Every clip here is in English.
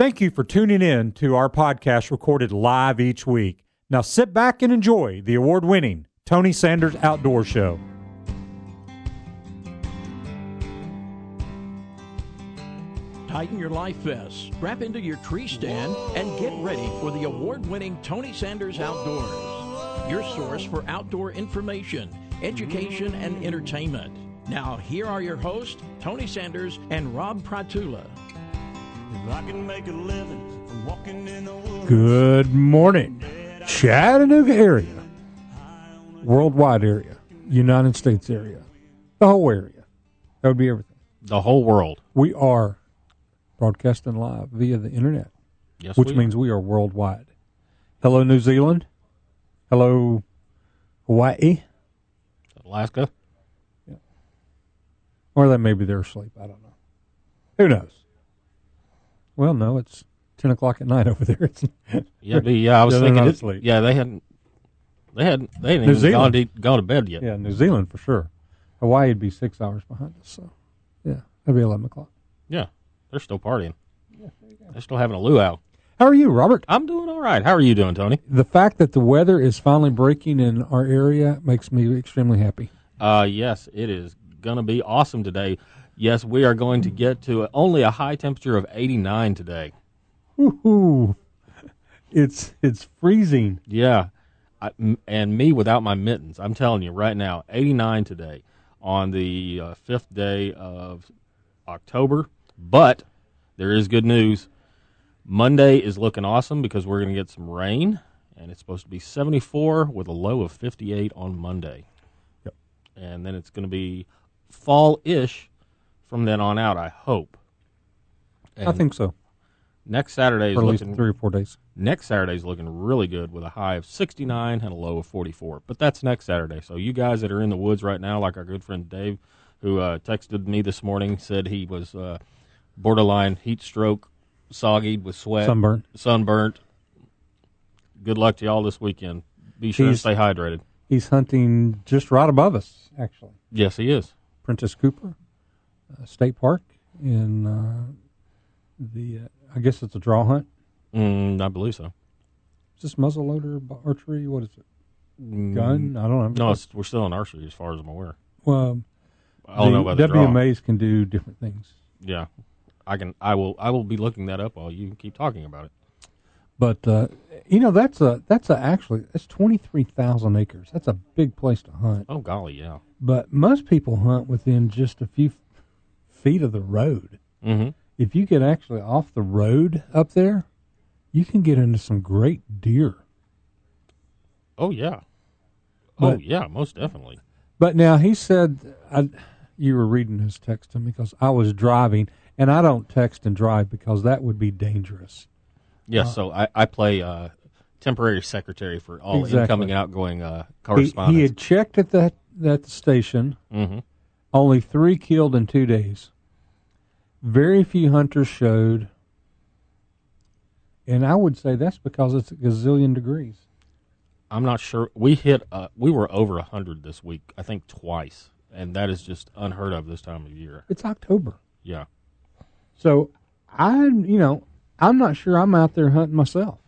Thank you for tuning in to our podcast recorded live each week. Now sit back and enjoy the award winning Tony Sanders Outdoor Show. Tighten your life vests, strap into your tree stand, and get ready for the award winning Tony Sanders Outdoors, your source for outdoor information, education, and entertainment. Now, here are your hosts, Tony Sanders and Rob Pratula. Good morning, Chattanooga area, worldwide area, United States area, the whole area. That would be everything. The whole world. We are broadcasting live via the internet, Yes, which we means we are worldwide. Hello, New Zealand. Hello, Hawaii. are. Alaska. Or that may be their sleep. I don't know. Who knows? Well, no, it's 10 o'clock at night over there. It's, Yeah, yeah. I was Yeah, thinking. not it- asleep. yeah, they hadn't. They hadn't. They hadn't New even gone to, gone to bed yet. yeah, New Zealand for sure. Hawaii would be six hours behind us. So, yeah, that'd be 11 o'clock. Yeah, they're still partying. Yeah, They're still having a luau. How are you, Robert? I'm doing all right. How are you doing, Tony? The fact that the weather is finally breaking in our area makes me extremely happy. Uh, yes, it is going to be awesome today. Yes, we are going to get to only a high temperature of 89 today. Woohoo! It's it's freezing. Yeah, I, and me without my mittens. I'm telling you right now, 89 today on the uh, fifth day of October. But there is good news. Monday is looking awesome because we're going to get some rain, and it's supposed to be 74 with a low of 58 on Monday. Yep. And then it's going to be fall-ish from then on out. I hope. I think so. next Saturday is at least looking three or four days. Next Saturday is looking really good with a high of 69 and a low of 44. But that's next Saturday. So you guys that are in the woods right now, like our good friend Dave, who uh, texted me this morning, said he was uh, borderline heat stroke, soggy with sweat, Sunburnt. sunburnt. Good luck to y'all this weekend. Be sure He's- to stay hydrated. He's hunting just right above us, actually. Yes, he is. Prentice Cooper State Park in uh, the, uh, I guess it's a draw hunt. Mm, I believe so. Is this muzzleloader archery? What is it? Mm, Gun? I don't know. No, it's, we're still in archery as far as I'm aware. well, I don't know about the draw. WMAs can do different things. Yeah, I can. I will. I will be looking that up while you keep talking about it. But uh, you know that's a that's a actually that's twenty three thousand acres. That's a big place to hunt. Oh golly, yeah. But most people hunt within just a few feet of the road. Mm-hmm. If you get actually off the road up there, you can get into some great deer. Oh yeah. oh yeah, most definitely. But now he said, I, you were reading his text to me because I was driving, and I don't text and drive because that would be dangerous. Yes. so I, I play uh, temporary secretary for all Exactly. incoming and outgoing uh, He, correspondence. he had checked at the at the station. mm-hmm. Only three killed in two days. Very few hunters showed, and I would say that's because it's a gazillion degrees. I'm not sure. We hit. Uh, we were over hundred this week. I think twice, and that is just unheard of this time of year. It's October, Yeah. so I'm. you know, I'm not sure I'm out there hunting myself.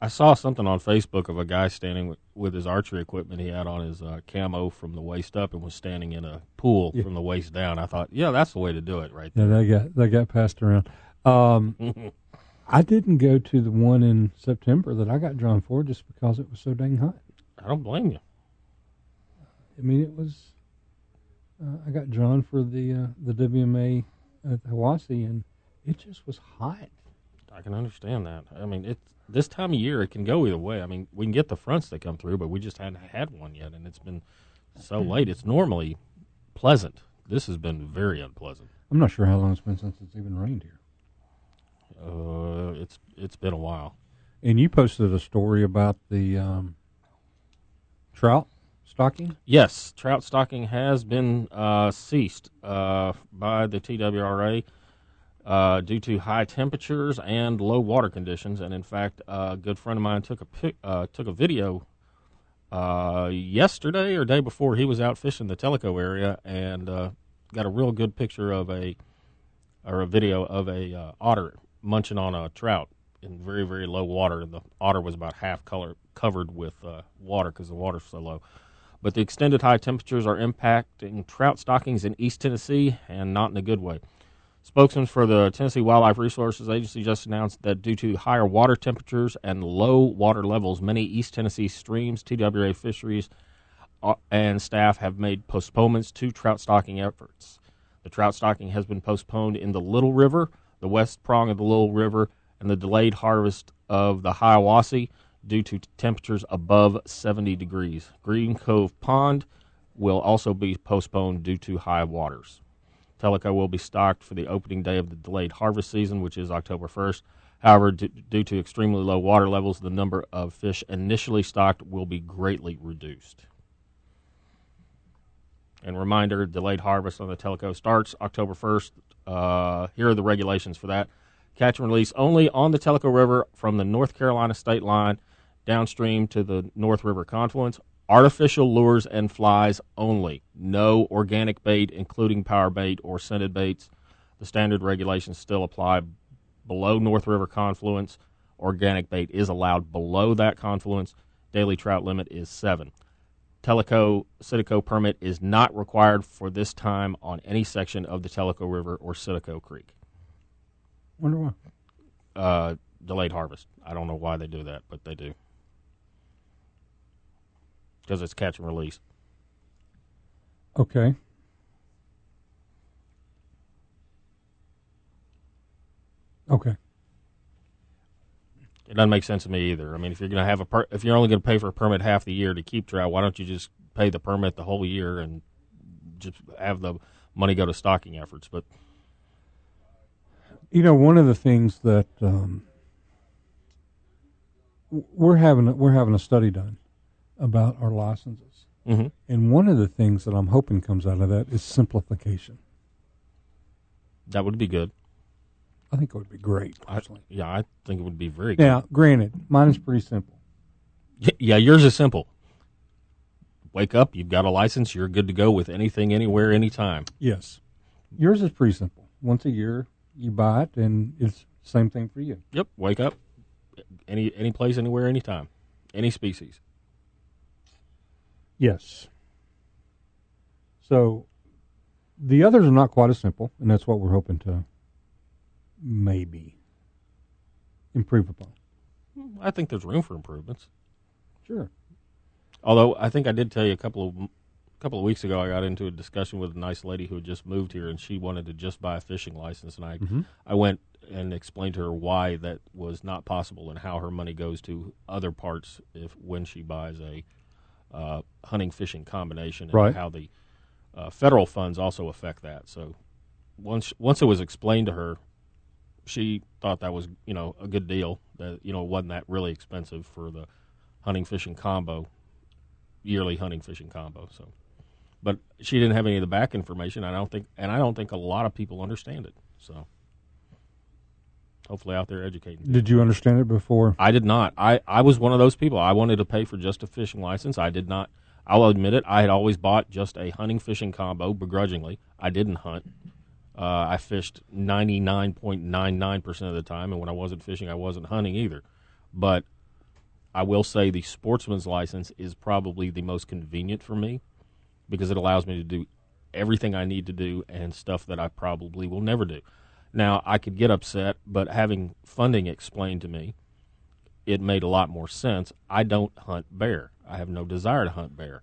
I saw something on Facebook of a guy standing with, with his archery equipment he had on his uh, camo from the waist up and was standing in a pool Yeah. from the waist down. I thought, yeah, that's the way to do it, right there. Yeah, they got they got passed around. Um, I didn't go to the one in September that I got drawn for just because it was so dang hot. I don't blame you. I mean, it was. Uh, I got drawn for the uh, the WMA at Hiwassee, and it just was hot. I can understand that. I mean, it's this time of year it can go either way. I mean, we can get the fronts that come through, but we just hadn't had one yet, and it's been so late. It's normally pleasant. This has been very unpleasant. I'm not sure how long it's been since it's even rained here. Uh, it's it's been a while. And you posted a story about the um, trout stocking. Yes, trout stocking has been uh, ceased uh, by the TWRA uh, due to high temperatures and low water conditions. And in fact, a good friend of mine took a pic, uh, took a video uh, yesterday or day before. He was out fishing the Tellico area and uh, got a real good picture of a or a video of a uh, otter munching on a trout in very very low water. And the otter was about half color covered with uh, water because the water's so low. But the extended high temperatures are impacting trout stockings in East Tennessee and not in a good way. Spokesman for the Tennessee Wildlife Resources Agency just announced that due to higher water temperatures and low water levels, many East Tennessee streams, TWRA fisheries, uh, and staff have made postponements to trout stocking efforts. The trout stocking has been postponed in the Little River, the west prong of the Little River, and the delayed harvest of the Hiwassee due to temperatures above 70 degrees. Green Cove Pond will also be postponed due to high waters. Tellico will be stocked for the opening day of the delayed harvest season, which is October 1st. However, d- due to extremely low water levels, the number of fish initially stocked will be greatly reduced. And reminder delayed harvest on the Tellico starts October 1st. Uh, here are the regulations for that. Catch and release only on the Tellico River from the North Carolina state line downstream to the North River confluence. Artificial lures and flies only. No organic bait, including power bait or scented baits. The standard regulations still apply below North River confluence. Organic bait is allowed below that confluence. Daily trout limit is seven. Tellico Citico permit is not required for this time on any section of the Tellico River or Citico Creek. Wonder why. Uh, delayed harvest. I don't know why they do that, but they do. Because it's catch and release. Okay. Okay. It doesn't make sense to me either. I mean, if you're going to have a per- if you're only going to pay for a permit half the year to keep trout, why don't you just pay the permit the whole year and just have the money go to stocking efforts? But You know, one of the things that um, we're having we're having a study done about our licenses, Mhm. and one of the things that I'm hoping comes out of that is simplification. that would be good. I think it would be great. I, yeah, I think it would be very good. Now, granted, mine is pretty simple. Y- Yeah, yours is simple. Wake up, you've got a license, you're good to go with anything, anywhere, anytime. Yes, yours is pretty simple. Once a year, you buy it, and it's same thing for you. Yep, wake up, any any place, anywhere, anytime, any species. Yes. So the others are not quite as simple, and that's what we're hoping to maybe improve upon. I think there's room for improvements. Sure. Although I think I did tell you a couple of couple of weeks ago, I got into a discussion with a nice lady who had just moved here, and she wanted to just buy a fishing license, and I Mhm. I went and explained to her why that was not possible and how her money goes to other parts if when she buys a uh, hunting fishing combination, and Right. how the uh, federal funds also affect that. So once once it was explained to her, she thought that was you know a good deal. That you know wasn't that really expensive for the hunting fishing combo, yearly hunting fishing combo. So, but she didn't have any of the back information. I don't think, and I don't think a lot of people understand it. So, hopefully, out there educating. people. Did you understand it before? I did not. I, I was one of those people. I wanted to pay for just a fishing license. I did not. I'll admit it. I had always bought just a hunting fishing combo begrudgingly. I didn't hunt. Uh, I fished 99.99% of the time, and when I wasn't fishing, I wasn't hunting either. But I will say the sportsman's license is probably the most convenient for me because it allows me to do everything I need to do and stuff that I probably will never do. Now, I could get upset, but having funding explained to me, it made a lot more sense. I don't hunt bear. I have no desire to hunt bear,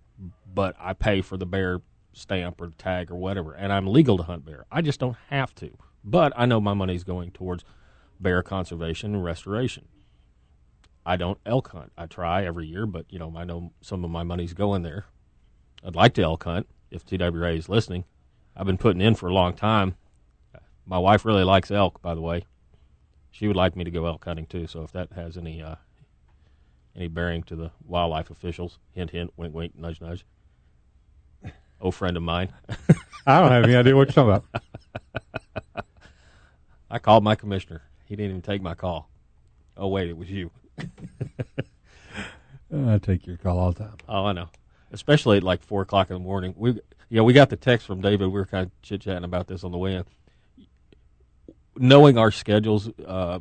but I pay for the bear stamp or tag or whatever, and I'm legal to hunt bear. I just don't have to. But I know my money's going towards bear conservation and restoration. I don't elk hunt. I try every year, but you know, I know some of my money's going there. I'd like to elk hunt if TWRA is listening. I've been putting in for a long time. My wife really likes elk, by the way. She would like me to go elk hunting too. So if that has any uh, any bearing to the wildlife officials, hint, hint, wink, wink, nudge, nudge. Oh, friend of mine. I don't have any idea what you're talking about. I called my commissioner. He didn't even take my call. Oh wait, it was you. I take your call all the time. Oh, I know. Especially at like four o'clock in the morning. We, yeah, we got the text from David. We were kind of chit chatting about this on the way in. Knowing our schedules, uh,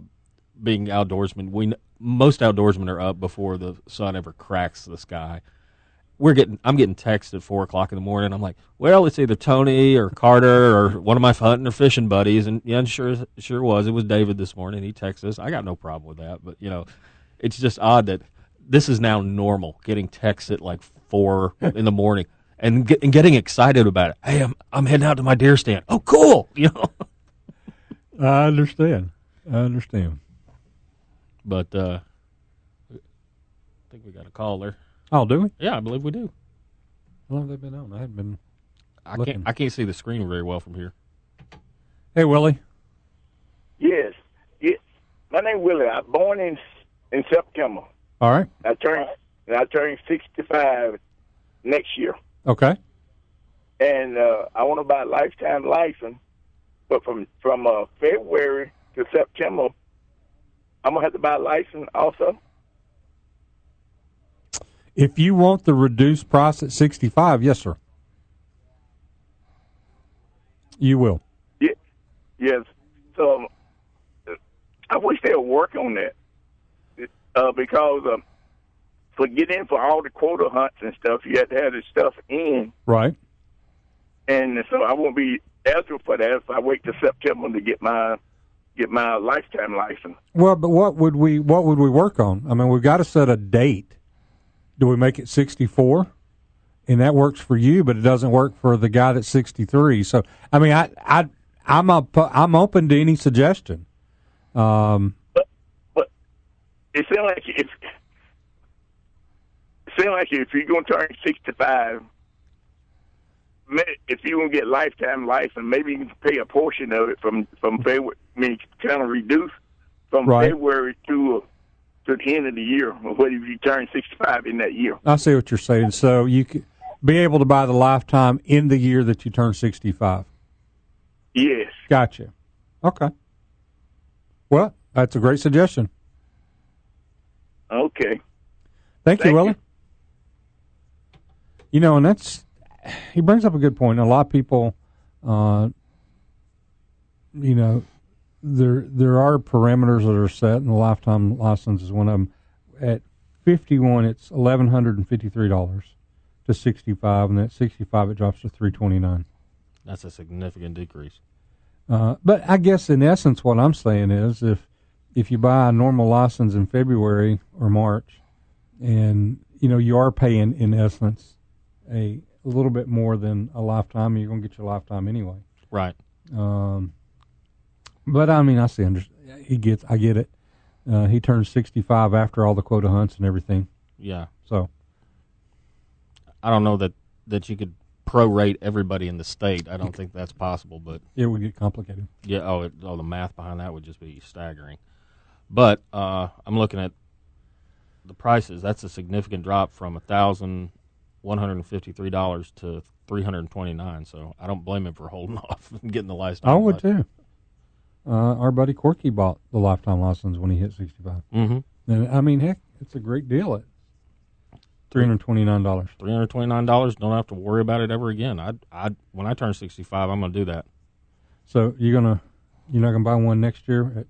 being outdoorsmen, we most outdoorsmen are up before the sun ever cracks the sky. We're getting, I'm getting texts at four o'clock in the morning. I'm like, well, it's either Tony or Carter or one of my hunting or fishing buddies, and yeah, sure, sure was. It was David this morning. He texted us. I got no problem with that, but you know, it's just odd that this is now normal. Getting texts at like four in the morning and, get, and getting excited about it. Hey, I'm I'm heading out to my deer stand. Oh, cool. You know. I understand. I understand. But uh, I think we got a caller. Oh, do we? Yeah, I believe we do. How long have they been on? I haven't been. I Looking. can't I can't see the screen very well from here. Hey, Willie. Yes. yes. My name Willie. I born in in September. All right. I turn I turn sixty five next year, Okay. and uh, I want to buy a lifetime license. But from from uh, February to September, I'm gonna have to buy a license also. If you want the reduced price at 65, yes, sir. You will. Yeah. Yes. So I wish they would work on that uh, because uh, for getting for all the quota hunts and stuff, you have to have the stuff in. Right. and so I won't be eligible for that if I wait till September to get my get my lifetime license. Well, but what would we what would we work on? I mean, we've got to set a date. Do we make it 64? And that works for you, but it doesn't work for the guy that's 63. So, I mean, I I I'm up, I'm open to any suggestion. Um, But it sounds like if it sounds like if you're gonna turn sixty five, if you're gonna get lifetime life, and maybe you can pay a portion of it from from February. I mean, kind of reduce from Right. February to uh, to the end of the year. What if you turn sixty five in that year? I see what you're saying. So you could be able to buy the lifetime in the year that you turn 65. Yes. Gotcha. Okay. Well, that's a great suggestion. Okay. Thank, you, Thank Willie. you. You know, and that's he brings up a good point. A lot of people, uh, you know, there there are parameters that are set, and the lifetime license is one of them. At fifty one, it's eleven hundred and fifty three dollars to sixty five, and at sixty five, it drops to three twenty nine. That's a significant decrease. Uh, but I guess in essence, what I'm saying is, if if you buy a normal license in February or March, and you know you are paying in essence a, a little bit more than a lifetime, you're going to get your lifetime anyway. Right. Um, but I mean, I see. Under, he gets. I get it. Uh, he turns 65 after all the quota hunts and everything. Yeah. So I don't know that that you could prorate everybody in the state. I don't think that's possible, but it would get complicated. Yeah. Oh, it, oh, the math behind that would just be staggering. But uh, I'm looking at the prices. That's a significant drop from a thousand one hundred and fifty three dollars to three hundred and twenty nine. So I don't blame him for holding off and getting the lifetime. I would too. Uh, our buddy Corky bought the lifetime license when he hit 65. Mm-hmm. And I mean, heck, it's a great deal at three hundred twenty nine dollars. Three hundred twenty nine dollars. Don't have to worry about it ever again. I, I, when I turn sixty five, I'm gonna do that. So you're gonna you're not gonna buy one next year? At,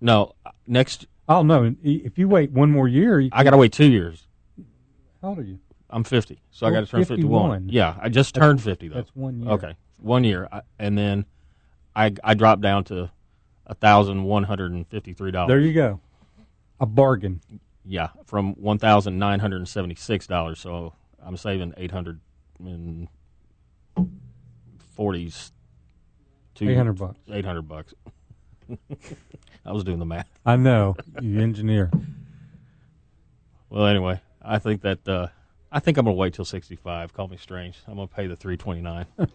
No, next oh no! If you wait one more year, I gotta wait two years. How old are you? I'm fifty, so I Oh, got to turn 51. 51. Yeah, I just turned fifty though. That's one year. Okay, one year, I, and then I I dropped down to a thousand one hundred and fifty three dollars. There you go. A bargain. Yeah, from one thousand nine hundred and seventy six dollars. So I'm saving eight hundred and forties. Eight hundred bucks. Eight hundred bucks. I was doing the math. I know you engineer. Well, anyway, I think that uh, I think I'm gonna wait till sixty five. Call me strange. I'm gonna pay the three twenty nine.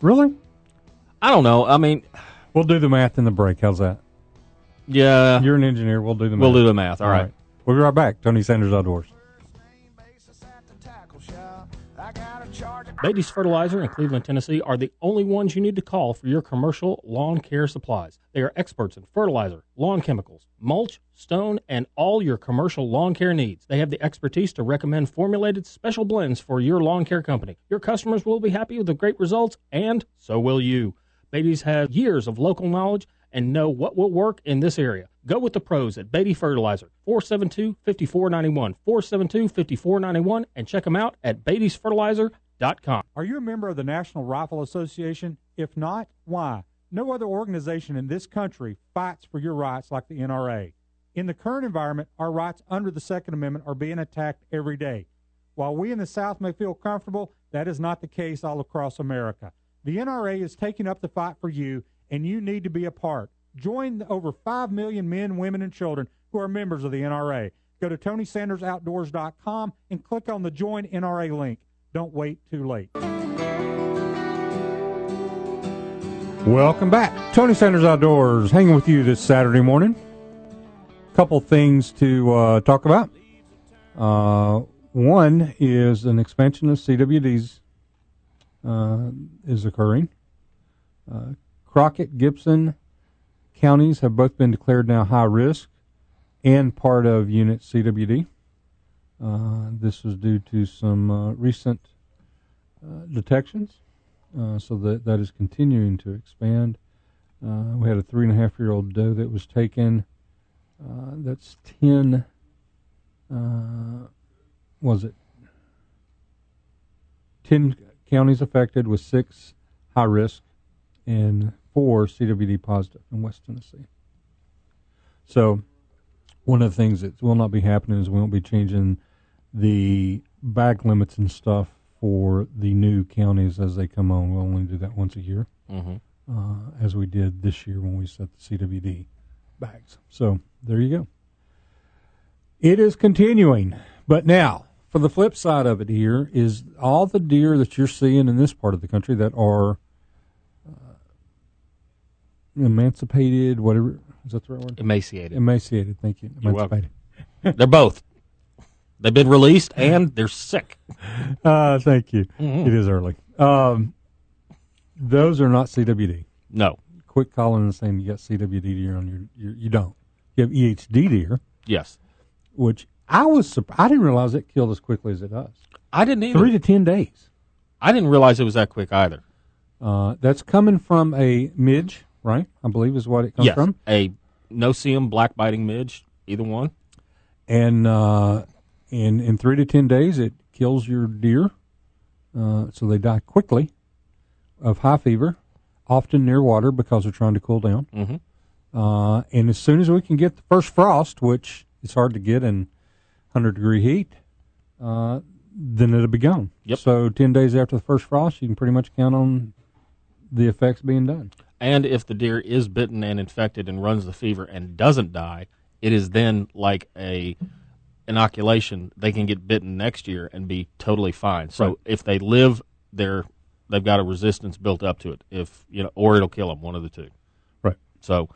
Really? I don't know. I mean, We'll do the math in the break. How's that? yeah, You're an engineer. We'll do the math. we'll do the math. All right. We'll be right back. Tony Sanders Outdoors. Beatty's Fertilizer in Cleveland, Tennessee are the only ones you need to call for your commercial lawn care supplies. They are experts in fertilizer, lawn chemicals, mulch, stone, and all your commercial lawn care needs. They have the expertise to recommend formulated special blends for your lawn care company. Your customers will be happy with the great results, and so will you. Beatty's has years of local knowledge and know what will work in this area. Go with the pros at Beatty Fertilizer, 472-5491, 472-5491, and check them out at Are you a member of the National Rifle Association? If not, why? No other organization in this country fights for your rights like the NRA. In the current environment, our rights under the Second Amendment are being attacked every day. While we in the South may feel comfortable, that is not the case all across America. The NRA is taking up the fight for you, and you need to be a part. Join the over 5 million men, women, and children who are members of the NRA. Go to TonySandersOutdoors.com and click on the Join NRA link. Don't wait too late. Welcome back. Tony Sanders Outdoors, hanging with you this Saturday morning. A Couple things to uh, talk about. Uh, one is an expansion of CWDs uh, is occurring. Uh, Crockett, Gibson counties have both been declared now high risk and part of Unit CWD. Uh, this was due to some uh, recent detections uh, so that that is continuing to expand. Uh, we had a three and a half year old doe that was taken. Uh, that's ten. Uh, was it ten counties affected with six high risk and four CWD positive in West Tennessee. So, one of the things that will not be happening is we won't be changing the bag limits and stuff for the new counties as they come on. We'll only do that once a year, mm-hmm. uh, as we did this year when we set the CWD bags. So there you go. It is continuing, but now for the flip side of it here is all the deer that you're seeing in this part of the country that are uh, emancipated, whatever is that the right word? Emaciated. Emaciated. Thank you. Emancipated. They're both. They've been released and they're sick. Uh, thank you. Mm-hmm. It is early. Um, those are not CWD. No. Quit calling and saying you got CWD deer on your, your you don't. You have EHD deer. Yes. Which I was surprised. I didn't realize it killed as quickly as it does. I didn't either. Three to ten days. I didn't realize it was that quick either. Uh, that's coming from a midge, right? I believe is what it comes yes, from. A no-see-um black biting midge, either one. And uh, in in three to ten days, it kills your deer, uh, so they die quickly of high fever, often near water because they're trying to cool down. Mm-hmm. Uh, and as soon as we can get the first frost, which is hard to get in hundred degree heat, uh, then it'll be gone. Yep. So ten days after the first frost, you can pretty much count on the effects being done. And if the deer is bitten and infected and runs the fever and doesn't die, it is then like a inoculation, they can get bitten next year and be totally fine. So right. if they live, they're they've got a resistance built up to it. If you know, or it'll kill them, one of the two. Right. So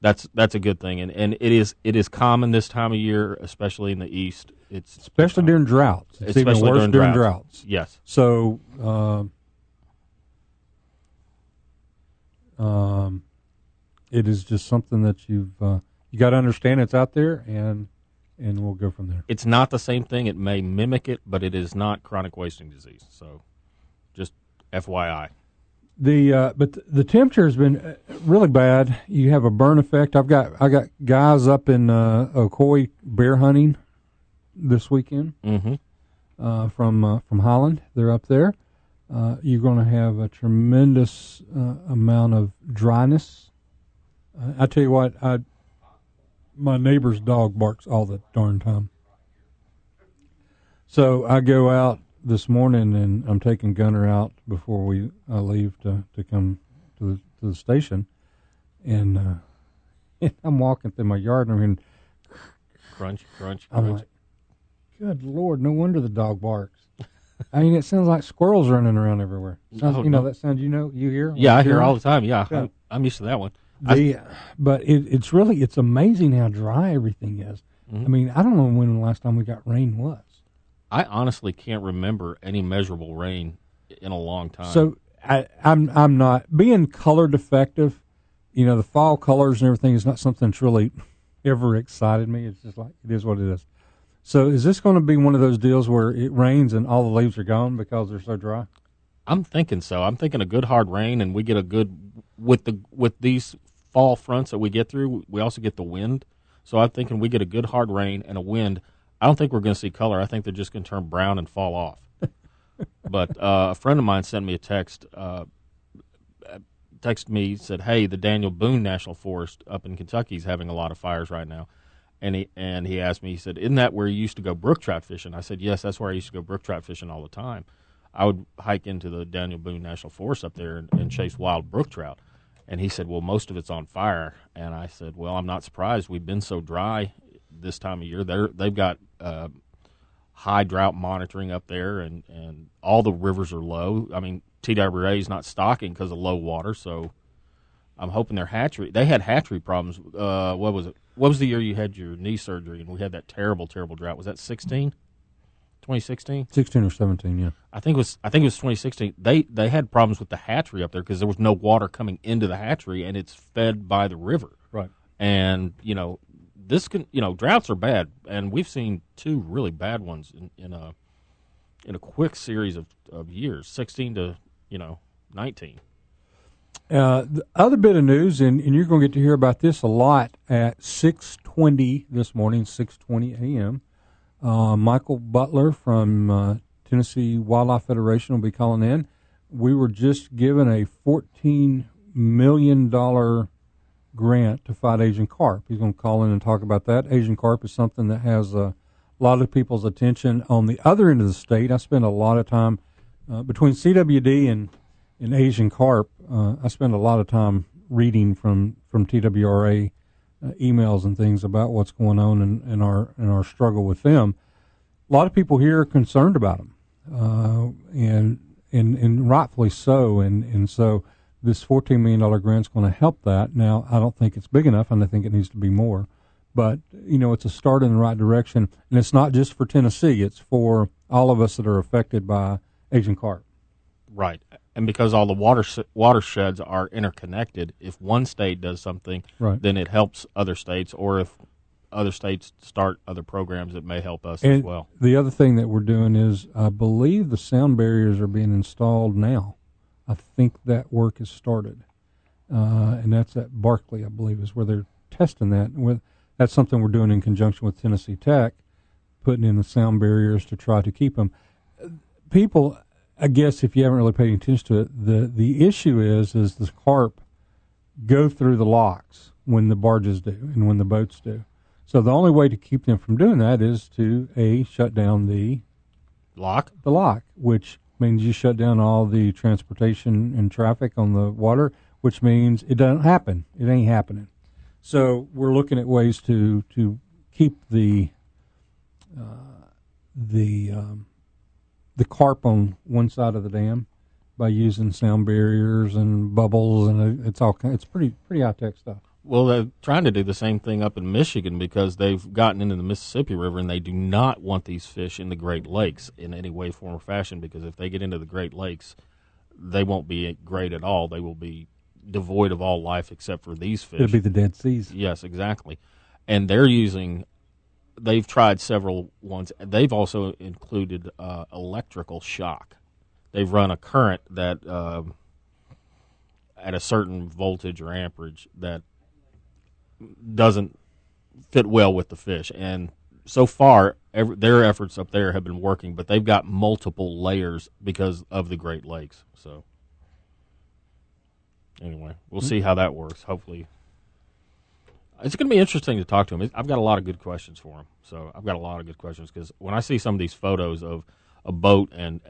that's that's a good thing, and and it is it is common this time of year, especially in the east. It's especially during droughts. It's even worse during, during droughts. droughts. Yes. So. Uh, um, it is just something that you've uh, you got to understand. It's out there, and and we'll go from there. It's not the same thing. It may mimic it, but it is not chronic wasting disease. So, just FYI. The uh, but the temperature has been uh, really bad. You have a burn effect. I've got I got guys up in uh, Ocoee bear hunting this weekend mm-hmm. uh, from uh, from Holland. They're up there. Uh, you're going to have a tremendous uh, amount of dryness. Uh, I tell you what, I my neighbor's dog barks all the darn time. So I go out this morning and I'm taking Gunner out before we uh, leave to, to come to the, to the station, and, uh, and I'm walking through my yard and I'm hearing crunch, crunch, crunch. I'm like, good lord, no wonder the dog barks. I mean, it sounds like squirrels running around everywhere. Sounds, Oh, you know no. that sound you know you hear? Yeah, I hear all the time. Yeah, Yeah. I'm, I'm used to that one. The, but it, it's really it's amazing how dry everything is. Mhm. I mean, I don't know when the last time we got rain was. I honestly can't remember any measurable rain in a long time. So I, I'm I'm not being color defective. You know, the fall colors and everything is not something that's really ever excited me. It's just like it is what it is. So is this going to be one of those deals where it rains and all the leaves are gone because they're so dry? I'm thinking so. I'm thinking a good hard rain, and we get a good with the with these fall fronts that we get through. We also get the wind, so I'm thinking we get a good hard rain and a wind. I don't think we're going to see color. I think they're just going to turn brown and fall off. but uh, a friend of mine sent me a text. Uh, texted me said, "Hey, the Daniel Boone National Forest up in Kentucky is having a lot of fires right now." And he and he asked me, he said, "Isn't that where you used to go brook trout fishing?" I said, "Yes, that's where I used to go brook trout fishing all the time." I would hike into the Daniel Boone National Forest up there and, and chase wild brook trout. And he said, "Well, most of it's on fire." And I said, "Well, I'm not surprised. We've been so dry this time of year. They're they've got uh, high drought monitoring up there, and and all the rivers are low. I mean, TWRA is not stocking because of low water, so I'm hoping their hatchery. They had hatchery problems. Uh, what was it? What was the year you had your knee surgery and we had that terrible, terrible drought? Was that 16? 2016? 16 or 17, yeah. I think it was. I think it was 2016. They they had problems with the hatchery up there because there was no water coming into the hatchery, and it's fed by the river. Right. And you know, this can you know droughts are bad, and we've seen two really bad ones in, in a in a quick series of, of years, 16 to you know 19. Uh, the other bit of news, and, and you're going to get to hear about this a lot at 6:20 this morning, 6:20 a.m. Uh, Michael Butler from uh, Tennessee Wildlife Federation will be calling in. We were just given a 14 million dollar grant to fight Asian carp. He's going to call in and talk about that. Asian carp is something that has a lot of people's attention on the other end of the state. I spend a lot of time uh, between CWD and, and Asian carp. Uh, I spend a lot of time reading from from TWRA uh, emails and things about what's going on in, in our in our struggle with them. A lot of people here are concerned about them, uh, and and and rightfully so. And and so this fourteen million dollar grant is going to help that. Now I don't think it's big enough, and I think it needs to be more. But you know, it's a start in the right direction, and it's not just for Tennessee; it's for all of us that are affected by Asian carp. Right, and because all the water watersheds are interconnected, if one state does something, Right. then it helps other states, or if other states start other programs, it may help us as well. the other thing that we're doing is, I believe the sound barriers are being installed now. I think that work has started, uh, and that's at Barkley, I believe, is where they're testing that. And with that's something we're doing in conjunction with Tennessee Tech, putting in the sound barriers to try to keep them. People, I guess, if you haven't really paid attention to it, the the issue is is the carp go through the locks when the barges do and when the boats do. So the only way to keep them from doing that is to a shut down the Lock. the lock, which means you shut down all the transportation and traffic on the water, which means it doesn't happen. It ain't happening. So we're looking at ways to to keep the uh, the um, the carp on one side of the dam by using sound barriers and bubbles, and it's all it's pretty pretty high tech stuff. Well, they're trying to do the same thing up in Michigan because they've gotten into the Mississippi River and they do not want these fish in the Great Lakes in any way, form, or fashion. Because if they get into the Great Lakes, they won't be great at all. They will be devoid of all life except for these fish. It'll be the Dead Seas. Yes, exactly. And they're using. They've tried several ones. They've also included uh, electrical shock. They've run a current that um at a certain voltage or amperage that doesn't fit well with the fish. And so far, every, their efforts up there have been working, but they've got multiple layers because of the Great Lakes. So anyway, we'll see how that works. Hopefully, it's going to be interesting to talk to him. I've got a lot of good questions for him. So I've got a lot of good questions because when I see some of these photos of a boat and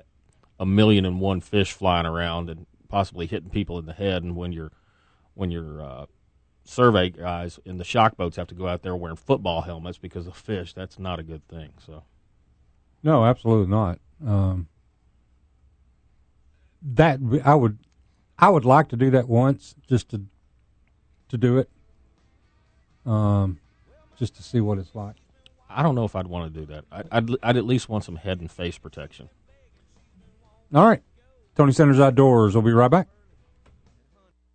a million and one fish flying around and possibly hitting people in the head, and when you're when you're uh, survey guys in the shock boats have to go out there wearing football helmets because of fish, that's not a good thing. So No, absolutely not. Um, that I would, I would like to do that once, just to, to do it, um, just to see what it's like. I don't know if I'd want to do that. I, I'd I'd at least want some head and face protection. All right, Tony Sanders Outdoors. We'll be right back.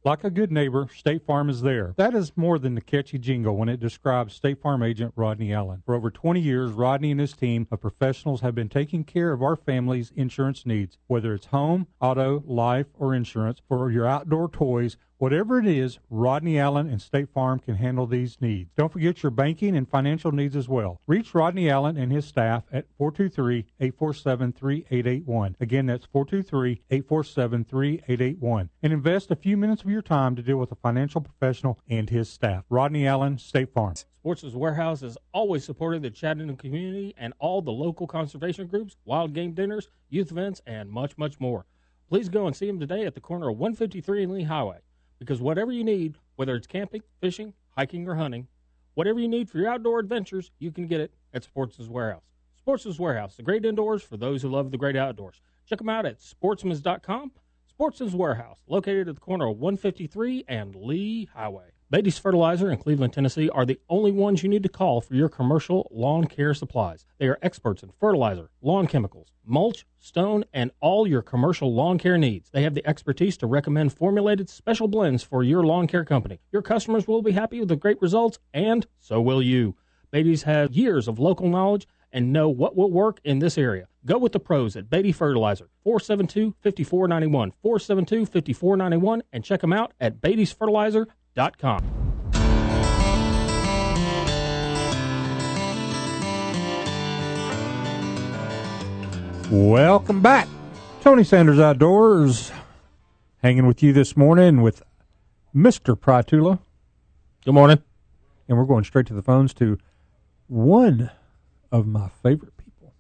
Like a good neighbor, State Farm is there. That is more than the catchy jingle when it describes State Farm agent Rodney Allen. For over 20 years, Rodney and his team of professionals have been taking care of our family's insurance needs, whether it's home, auto, life, or insurance for your outdoor toys Whatever it is, Rodney Allen and State Farm can handle these needs. Don't forget your banking and financial needs as well. Reach Rodney Allen and his staff at 423-847-3881. Again, that's 423-847-3881. And invest a few minutes of your time to deal with a financial professional and his staff. Rodney Allen, State Farm. Sportsman's Warehouse has always supported the Chattanooga community and all the local conservation groups, wild game dinners, youth events, and much, much more. Please go and see them today at the corner of 153 and Lee Highway because whatever you need, whether it's camping, fishing, hiking, or hunting, whatever you need for your outdoor adventures, you can get it at Sportsman's Warehouse. Sportsman's Warehouse, the great indoors for those who love the great outdoors. Check them out at sportsmans.com. Sportsman's Warehouse, located at the corner of 153 and Lee Highway. Beatty's Fertilizer in Cleveland, Tennessee are the only ones you need to call for your commercial lawn care supplies. They are experts in fertilizer, lawn chemicals, mulch, stone, and all your commercial lawn care needs. They have the expertise to recommend formulated special blends for your lawn care company. Your customers will be happy with the great results, and so will you. Beatty's have years of local knowledge and know what will work in this area. Go with the pros at Beatty Fertilizer, 472-5491, 472-5491, and check them out at Fertilizer com. Welcome back. Tony Sanders Outdoors hanging with you this morning with Mr. Pratula. Good morning. And we're going straight to the phones to one of my favorite people.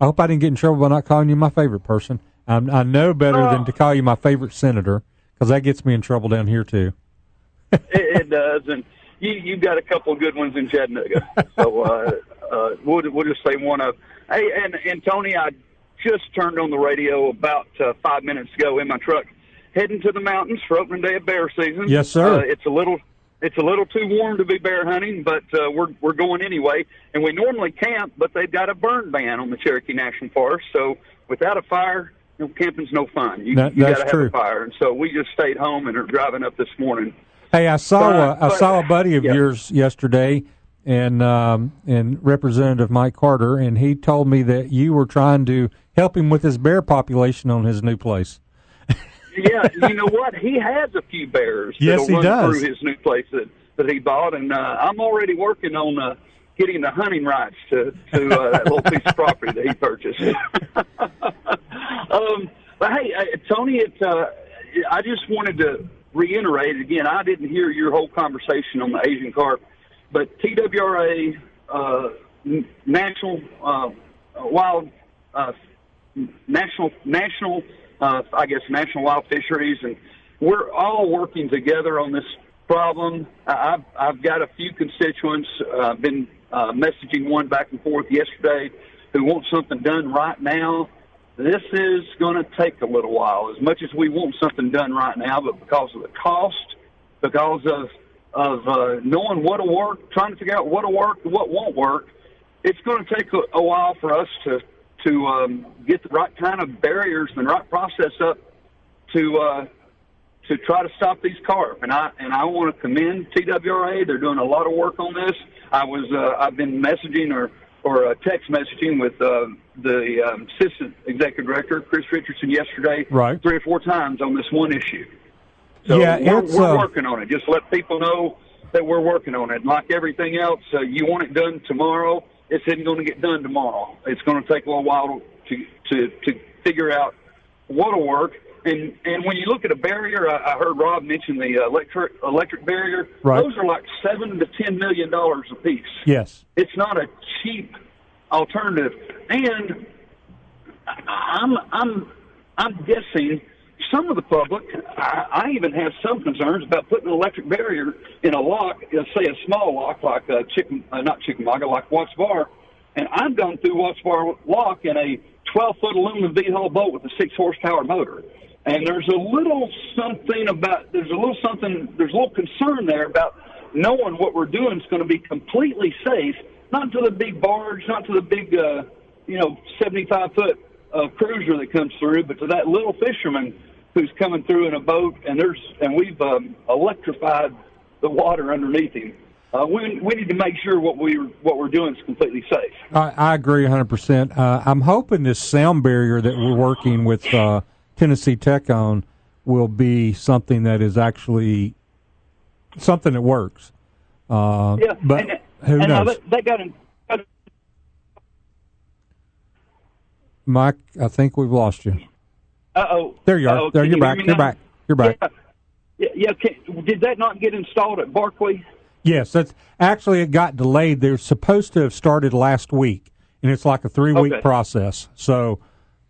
I hope I didn't get in trouble by not calling you my favorite person. i i know better than oh. to call you my favorite senator because that gets me in trouble down here too. it, it does, and you you've got a couple of good ones in Chattanooga. So uh, uh, we'll we'll just say one of. Hey, and and Tony, I just turned on the radio about uh, five minutes ago in my truck, heading to the mountains for opening day of bear season. Yes, sir. Uh, it's a little it's a little too warm to be bear hunting, but uh, we're we're going anyway. And we normally camp, but they've got a burn ban on the Cherokee National Forest, so without a fire, you know, camping's no fun. You, that, you got to have true. a fire, and so we just stayed home and are driving up this morning. Hey, I saw but, a, I saw a buddy of yeah. yours yesterday, and um, and Representative Mike Carter, and he told me that you were trying to help him with his bear population on his new place. yeah, you know what? He has a few bears. Yes, he run does. Through his new place that that he bought, and uh, I'm already working on. Uh, getting the hunting rights to to uh, that little piece of property that he purchased. um, but hey, Tony, it's uh, I just wanted to reiterate again. I didn't hear your whole conversation on the Asian carp, but TWRA, uh, National uh, Wild, uh, National National, uh, I guess National Wild Fisheries, and we're all working together on this problem. I've I've got a few constituents. Uh, been uh, messaging one back and forth yesterday who want something done right now. This is going to take a little while, as much as we want something done right now, but because of the cost, because of of uh, knowing what'll work, trying to figure out what'll work what won't work, it's going to take a, a while for us to to um, get the right kind of barriers and the right process up to uh, to try to stop these carp. And I and I want to commend TWRA. They're doing a lot of work on this. I was uh, I've been messaging or or uh, text messaging with uh, the um, assistant executive director Chris Richardson yesterday, Right. three or four times on this one issue. So Yeah, we're, we're uh, working on it. Just let people know that we're working on it. And like everything else, uh, you want it done tomorrow. It's isn't going to get done tomorrow. It's going to take a little while to to to figure out what'll work. And and when you look at a barrier, I, I heard Rob mention the electric electric barrier. Right. Those are like seven to ten million dollars a piece. Yes. It's not a cheap alternative. And I'm I'm I'm guessing some of the public. I, I even have some concerns about putting an electric barrier in a lock, uh, say a small lock like uh, Chicken, uh, not Chickamauga, like Watts Bar. And I've gone through Watts Bar lock in a 12 foot aluminum V hull boat with a six horsepower motor. And there's a little something about there's a little something there's a little concern there about knowing what we're doing is going to be completely safe, not to the big barge, not to the big uh, you know 75 foot uh, cruiser that comes through, but to that little fisherman who's coming through in a boat, and there's and we've um, electrified the water underneath him. Uh, we we need to make sure what we what we're doing is completely safe. I, I agree 100%. Uh, I'm hoping this sound barrier that we're working with uh, Tennessee Tech on will be something that is actually something that works. Uh, Yeah, but and, who and knows? that got. Mike, I think we've lost you. Uh oh. There you are. there you're back. You're back. You're back. Yeah, yeah. did that not get installed at Barkley? Yes, that's actually it got delayed. They're supposed to have started last week, and it's like a three week Okay. process. So,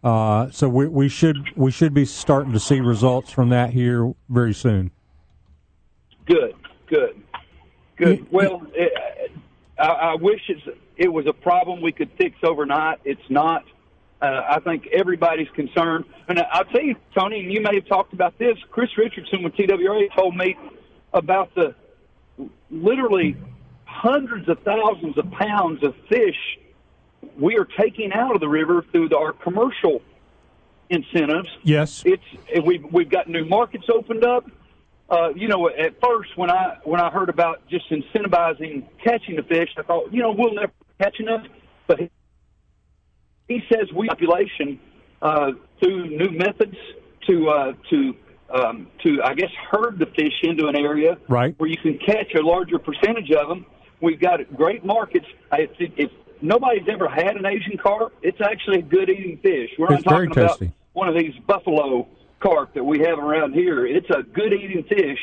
uh, so we, we should we should be starting to see results from that here very soon. Good, good, good. Well, it, I, I wish it's, it was a problem we could fix overnight. It's not. Uh, I think everybody's concerned. And I'll tell you, Tony, and you may have talked about this. Chris Richardson with TWRA told me about the literally hundreds of thousands of pounds of fish we are taking out of the river through our commercial incentives Yes, it's we've we've got new markets opened up. Uh, you know, at first when I when I heard about just incentivizing catching the fish, I thought, you know, we'll never catch enough. But he, says we population uh, through new methods to uh, to um, to I guess herd the fish into an area Right. where you can catch a larger percentage of them. We've got great markets. I- If, if nobody's ever had an Asian carp, it's actually a good eating fish. We're It's not very talking about one of these buffalo carp that we have around here. It's a good eating fish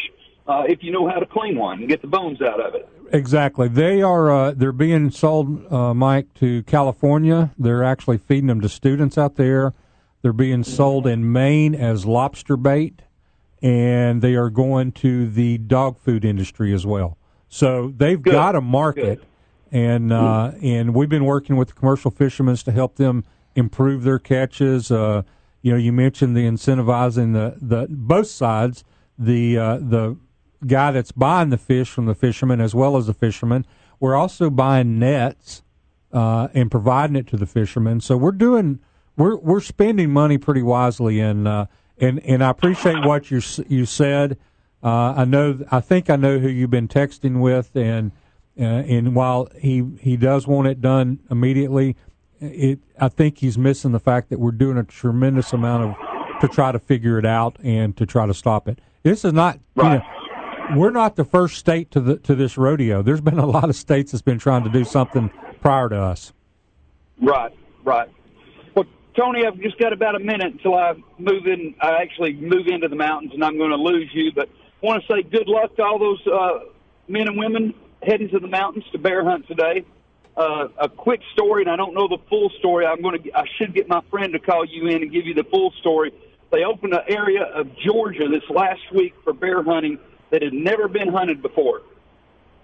uh, if you know how to clean one and get the bones out of it. exactly. They are uh, they're being sold, uh, Mike, to California. They're actually feeding them to students out there. They're being sold in Maine as lobster bait, and they are going to the dog food industry as well. So they've Good. got a market, and uh, and we've been working with the commercial fishermen to help them improve their catches. Uh, you know, you mentioned the incentivizing the, the both sides, the uh, the guy that's buying the fish from the fisherman as well as the fisherman. We're also buying nets uh, and providing it to the fishermen. So we're doing we're we're spending money pretty wisely, and uh, and and I appreciate what you you said. Uh, I know I think I know who you've been texting with, and uh, and while he he does want it done immediately, it I think he's missing the fact that we're doing a tremendous amount of to try to figure it out and to try to stop it. This is not you Right. know, we're not the first state to the to this rodeo. There's been a lot of states that's been trying to do something prior to us. Right, right. Well, Tony, I've just got about a minute until I move in. I actually move into the mountains, and I'm going to lose you. But I want to say good luck to all those uh, men and women heading to the mountains to bear hunt today. Uh, a quick story, and I don't know the full story. I'm going to. I should get my friend to call you in and give you the full story. They opened an area of Georgia this last week for bear hunting that had never been hunted before.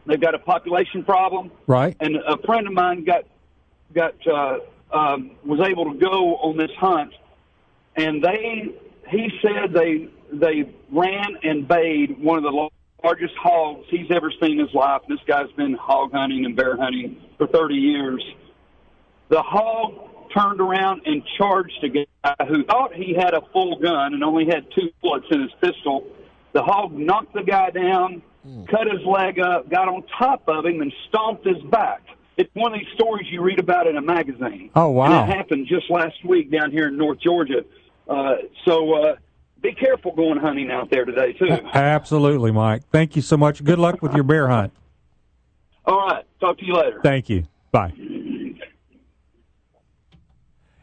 They've got a population problem Right? and a friend of mine got got uh, um, was able to go on this hunt, and they he said they they ran and bayed one of the largest hogs he's ever seen in his life. This guy's been hog hunting and bear hunting for 30 years. The hog turned around and charged a guy who thought he had a full gun and only had two bullets in his pistol. The hog knocked the guy down, cut his leg up, got on top of him, and stomped his back. It's one of these stories you read about in a magazine. Oh, wow. And it happened just last week down here in North Georgia. Uh, so uh, be careful going hunting out there today, too. Absolutely, Mike. Thank you so much. Good luck with your bear hunt. All right. Talk to you later. Thank you. Bye.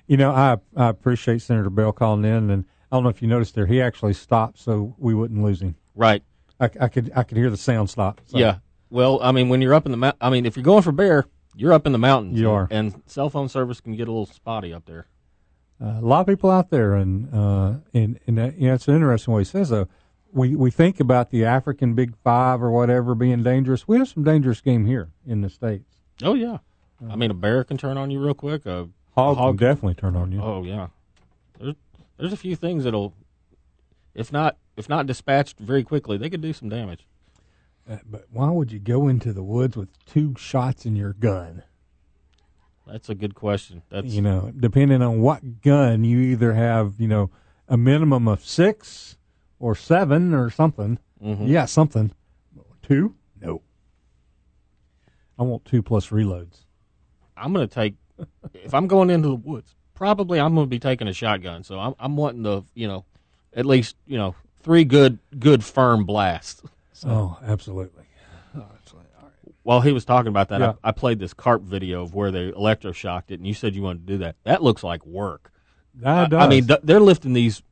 You know, I I appreciate Senator Bell calling in, and I don't know if you noticed there, he actually stopped so we wouldn't lose him. Right. I, I could I could hear the sound stop. So. Yeah. Well, I mean, when you're up in the mount, I mean, if you're going for bear, you're up in the mountains. You are. and cell phone service can get a little spotty up there. Uh, a lot of people out there, and uh, and and that, you know, it's an interesting way he says though. We we think about the African Big Five or whatever being dangerous. We have some dangerous game here in the states. Oh yeah. I mean, a bear can turn on you real quick. A Hog, hog- can definitely turn on you. Oh yeah. There's there's a few things that'll, if not if not dispatched very quickly, they could do some damage. Uh, but why would you go into the woods with two shots in your gun? That's a good question. That's You know, depending on what gun, you either have you know a minimum of six or seven or something. Mhm. Yeah, something. Two? No. I want two plus reloads. I'm going to take if I'm going into the woods. Probably I'm going to be taking a shotgun. So I'm I'm wanting to you know at least you know three good good firm blasts. Oh, absolutely. While he was talking about that, Yeah. I, I played this carp video of where they electroshocked it, and you said you wanted to do that. That looks like work. That I, I mean, th- they're lifting these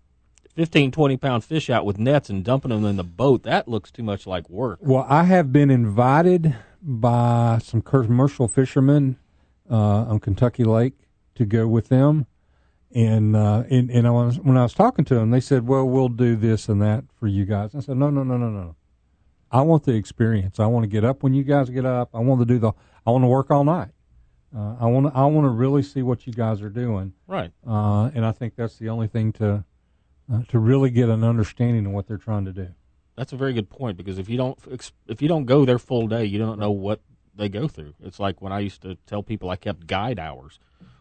15, 20 pound fish out with nets and dumping them in the boat. That looks too much like work. Well, I have been invited by some commercial fishermen uh, on Kentucky Lake to go with them, and uh, and, and I was, when I was talking to them, they said, "Well, we'll do this and that for you guys." I said, "No, no, no, no, no. I want the experience. I want to get up when you guys get up. I want to do the. I want to work all night. Uh, I want to. I want to really see what you guys are doing." Right. Uh, and I think that's the only thing to uh, to really get an understanding of what they're trying to do. That's a very good point because if you don't if you don't go their full day, you don't know what they go through. It's like when I used to tell people I kept guide hours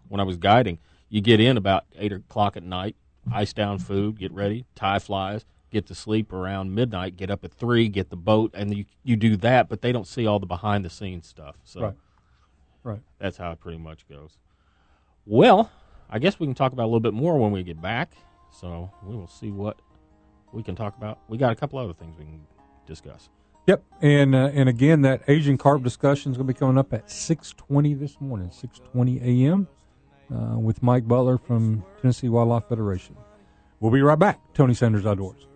when I was guiding. You get in about eight o'clock at night, ice down food, get ready, tie flies, get to sleep around midnight, get up at three, get the boat, and you you do that, but they don't see all the behind the scenes stuff. So Right. Right. that's how it pretty much goes. Well, I guess we can talk about a little bit more when we get back. So we will see what we can talk about. We got a couple other things we can discuss. Yep, and uh, and again, that Asian carp discussion is going to be coming up at six twenty this morning, six twenty a.m. Uh, with Mike Butler from Tennessee Wildlife Federation. We'll be right back. Tony Sanders Outdoors.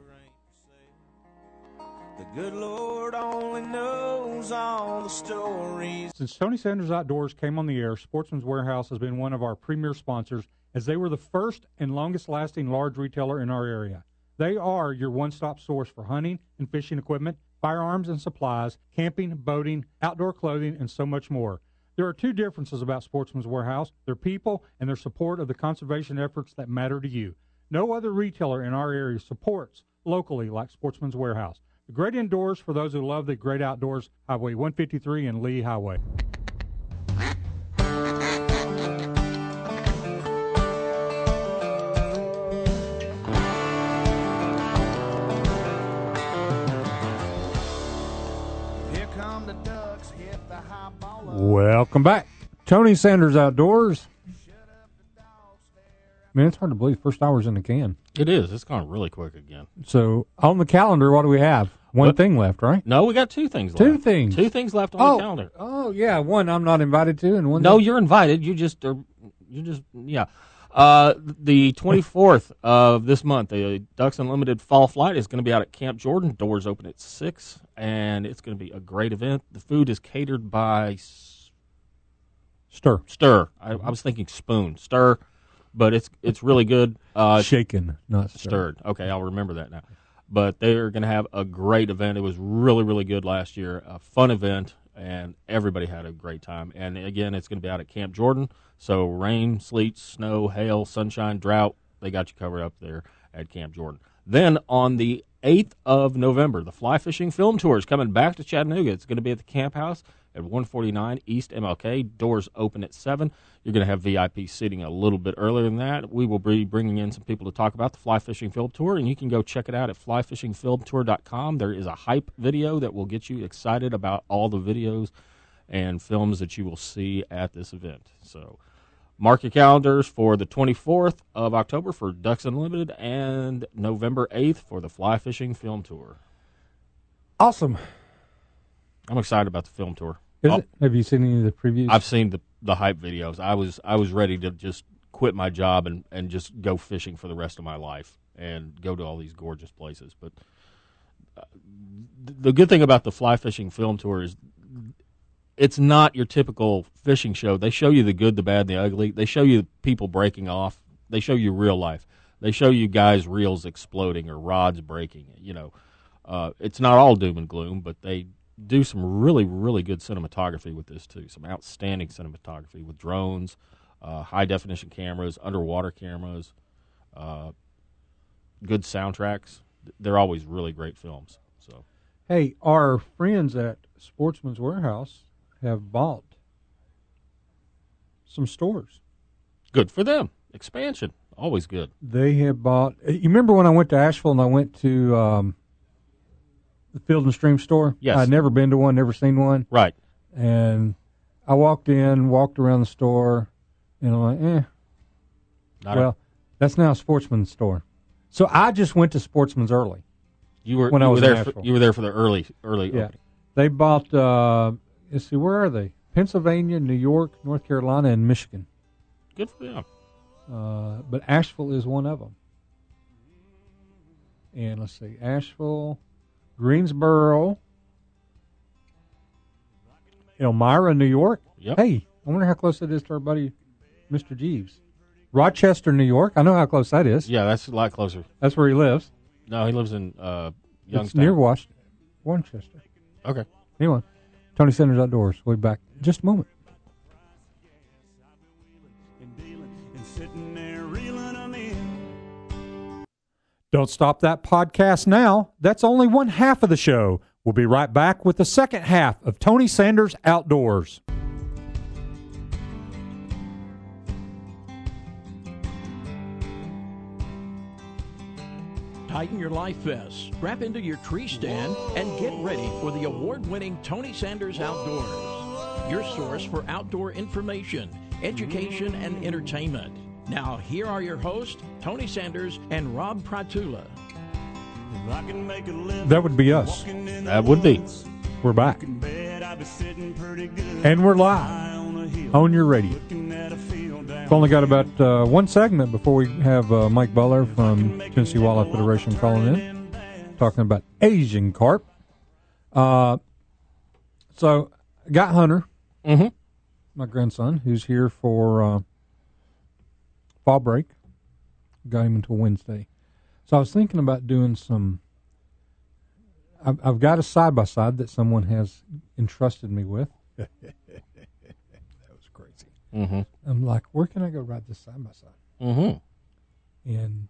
The good Lord only knows all the stories. Since Tony Sanders Outdoors came on the air, Sportsman's Warehouse has been one of our premier sponsors as they were the first and longest lasting large retailer in our area. They are your one stop source for hunting and fishing equipment, firearms and supplies, camping, boating, outdoor clothing, and so much more. There are two differences about Sportsman's Warehouse their people and their support of the conservation efforts that matter to you. No other retailer in our area supports locally like Sportsman's Warehouse. The great indoors for those who love the great outdoors, Highway 153 and Lee Highway. Here come the ducks, hit the high ball. Welcome back, Tony Sanders Outdoors. Man, it's hard to believe first hour's in the can. It is. It's gone really quick again. So on the calendar, what do we have? One What? thing left, right? No, we got two things Two left. things. Two things left on oh, the calendar. oh yeah, one I'm not invited to, and one No, that- you're invited. You just are. You just yeah. Uh, the 24th of this month, the Ducks Unlimited Fall Flight is going to be out at Camp Jordan. Doors open at six, and it's going to be a great event. The food is catered by stir, Stir. I, I was thinking Spoon Stir, but it's it's really good. Uh, shaken, not stirred. stirred. Okay, I'll remember that now. But they're going to have a great event. It was really, really good last year. A fun event, and everybody had a great time. And again, it's going to be out at Camp Jordan. So rain, sleet, snow, hail, sunshine, drought, they got you covered up there at Camp Jordan. Then on the 8th of November, the fly fishing film tour is coming back to Chattanooga. It's going to be at the camp house at 149 East MLK. Doors open at 7. You're going to have VIP seating a little bit earlier than that. We will be bringing in some people to talk about the fly fishing film tour, and you can go check it out at flyfishingfilmtour.com. There is a hype video that will get you excited about all the videos and films that you will see at this event. So mark your calendars for the 24th of October for Ducks Unlimited and November 8th for the fly fishing film tour. Awesome. I'm excited about the film tour. Oh? Have you seen any of the previews? I've seen the the hype videos. I was I was ready to just quit my job and and just go fishing for the rest of my life and go to all these gorgeous places. But uh, the good thing about the fly fishing film tour is it's not your typical fishing show. They show you the good, the bad, and the ugly. They show you people breaking off. They show you real life. They show you guys' reels exploding or rods breaking. You know, uh, it's not all doom and gloom, but they do some really, really good cinematography with this too. Some outstanding cinematography with drones, uh, high definition cameras, underwater cameras, uh, good soundtracks. They're always really great films. So hey, our friends at Sportsman's Warehouse have bought some stores. Good for them. Expansion, always good. They have bought. You remember when I went to Asheville and I went to um, the Field and Stream store? Yes. I'd never been to one, never seen one, Right. and I walked in, walked around the store, and I'm like, eh. Not a- well, that's now a Sportsman's store. So I just went to Sportsman's early. you were when I was were there. For, you were there for the early early. Yeah, opening. they bought. Uh, let's see, where are they? Pennsylvania, New York, North Carolina, and Michigan. Good for them. Uh, but Asheville is one of them. And let's see, Asheville, Greensboro, Elmira, New York. Yep. Hey, I wonder how close that is to our buddy, Mr. Jeeves. Rochester, New York. I know how close that is. Yeah, that's a lot closer. That's where he lives. No, he lives in uh, Youngstown. It's near Was- Winchester. Okay. Anyway, Tony Sanders Outdoors. We'll be back in just a moment. Don't stop that podcast now. That's only one half of the show. We'll be right back with the second half of Tony Sanders Outdoors. Tighten your life vests, strap into your tree stand, and get ready for the award winning Tony Sanders Outdoors. Your source for outdoor information, education, and entertainment. Now, here are your hosts, Tony Sanders and Rob Pratula. If I can make a living That would be us. walking in the That would be. We're back. in bed, I'd be sitting pretty good. And we're live on a hill, on your radio. looking at a field down We've only got about uh, one segment before we have uh, Mike Butler from Tennessee Wildlife Federation calling in, talking about Asian carp. Uh, so, got Hunter, Mm-hmm. my grandson, who's here for uh, fall break. Got him until Wednesday. So I was thinking about doing some. I've, I've got a side by side that someone has entrusted me with. that was crazy. Mm-hmm. I'm like, where can I go ride this side by side Mm-hmm. and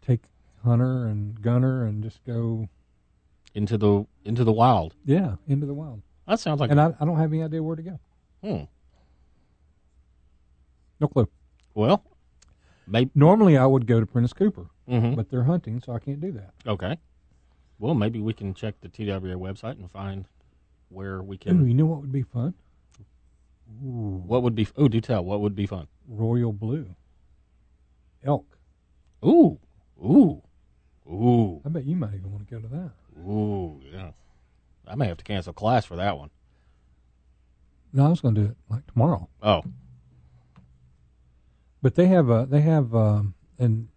take Hunter and Gunner and just go, Into the into the wild. yeah, into the wild. That sounds like. And I, I don't have any idea where to go. hmm. No clue. Well, maybe. Normally I would go to Prentice Cooper, Mm-hmm. but they're hunting, so I can't do that. Okay. Well, maybe we can check the TWRA website and find where we Ooh, can. you know what would be fun? What would be? Oh, do tell. What would be fun? Royal Blue. Elk. Ooh, ooh, ooh, I bet you might even want to go to that. ooh. Yeah. I may have to cancel class for that one. No, I was going to do it like tomorrow. Oh, But they have a they have um, an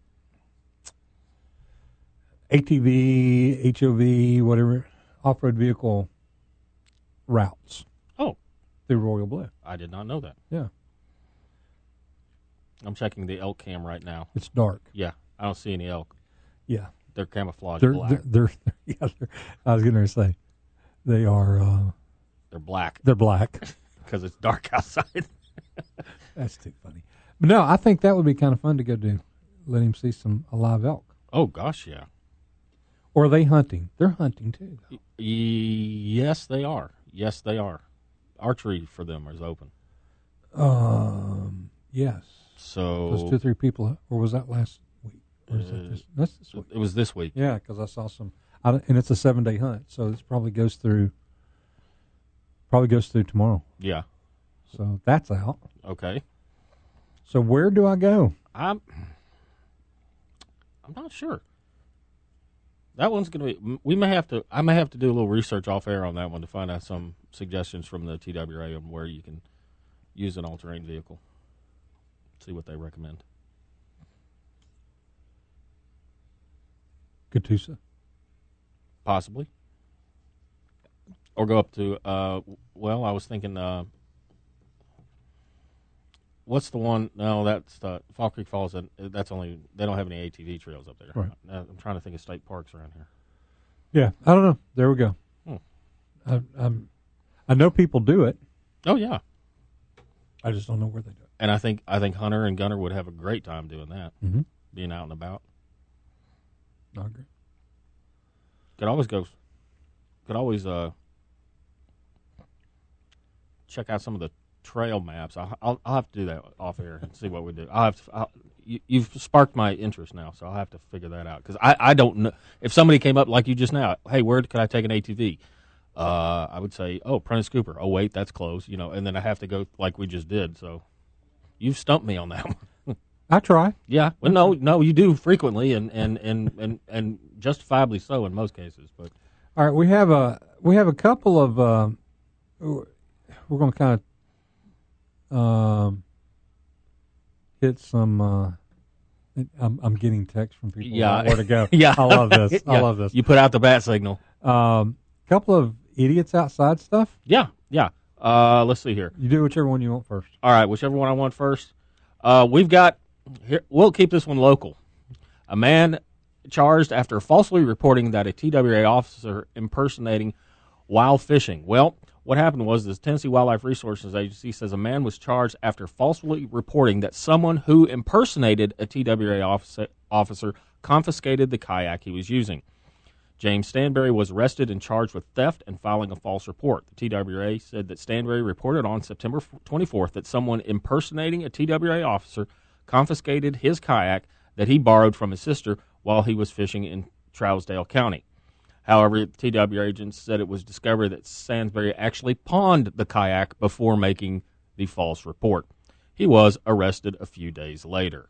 ATV, HOV, whatever off road vehicle routes oh. through Royal Blue. I did not know that. Yeah, I'm checking the elk cam right now. it's dark. Yeah, I don't see any elk. Yeah, They're camouflage they're black. they're, they're, yeah. They're, I was going to say they are uh, They're black they're black. because it's dark outside. That's too funny. But no, I think that would be kind of fun to go do. Let him see some a live elk. oh gosh, yeah. Or are they hunting? They're hunting too. Y- yes, they are. Yes, they are. Archery for them is open. Um, yes. So Those two or three people, or was that last week? Or is that Uh, this? That's this week. it was this week. Yeah, because I saw some, I, and it's a seven day hunt, so it probably goes through, probably goes through tomorrow. Yeah. So that's out. Okay. So where do I go? I'm. I'm not sure. That one's gonna be. We may have to. I may have to do a little research off air on that one to find out some suggestions from the TWRA on where you can use an all-terrain vehicle. See what they recommend. Catoosa. Possibly. Or go up to. Uh, well, I was thinking. Uh, what's the one? No, that's uh, Fall Creek Falls. and That's only. They don't have any ATV trails up there. Right. Uh, I'm trying to think of state parks around here. Yeah, I don't know. There we go. Hmm. I, I'm, I know people do it. Oh yeah. I just don't know where they do it. And I think I think Hunter and Gunner would have a great time doing that, Mm-hmm. being out and about. I agree. Could always go. Could always uh check out some of the trail maps. I'll, I'll, I'll have to do that off air and see what we do. I'll have to. I'll, you, you've sparked my interest now, so I'll have to figure that out because I, I don't know if somebody came up like you just now. Hey, where could I take an ATV? Uh, I would say, oh, Prentice Cooper. Oh, wait, that's close. You know, and then I have to go like we just did. So you've stumped me on that one. I try. yeah. Well, no, no, you do frequently and and and and, and justifiably so in most cases. But All right, we have a we have a couple of uh, we're going to kind of um, hit some. Uh, I'm, I'm getting texts from people. Yeah. where to go. yeah, I love this. I Yeah. love this. You put out the bat signal. Um, couple of idiots outside stuff. Yeah, yeah. Uh, let's see here. You do whichever one you want first. All right, whichever one I want first. Uh, we've got here. We'll keep this one local. A man charged after falsely reporting that a TWRA officer impersonating while fishing. Well, what happened was the Tennessee Wildlife Resources Agency says a man was charged after falsely reporting that someone who impersonated a TWRA officer, confiscated the kayak he was using. James Stanberry was arrested and charged with theft and filing a false report. The TWRA said that Stanberry reported on September 24th that someone impersonating a TWRA officer confiscated his kayak that he borrowed from his sister while he was fishing in Trousdale County. However, TWRA agents said it was discovered that Stansberry actually pawned the kayak before making the false report. He was arrested a few days later.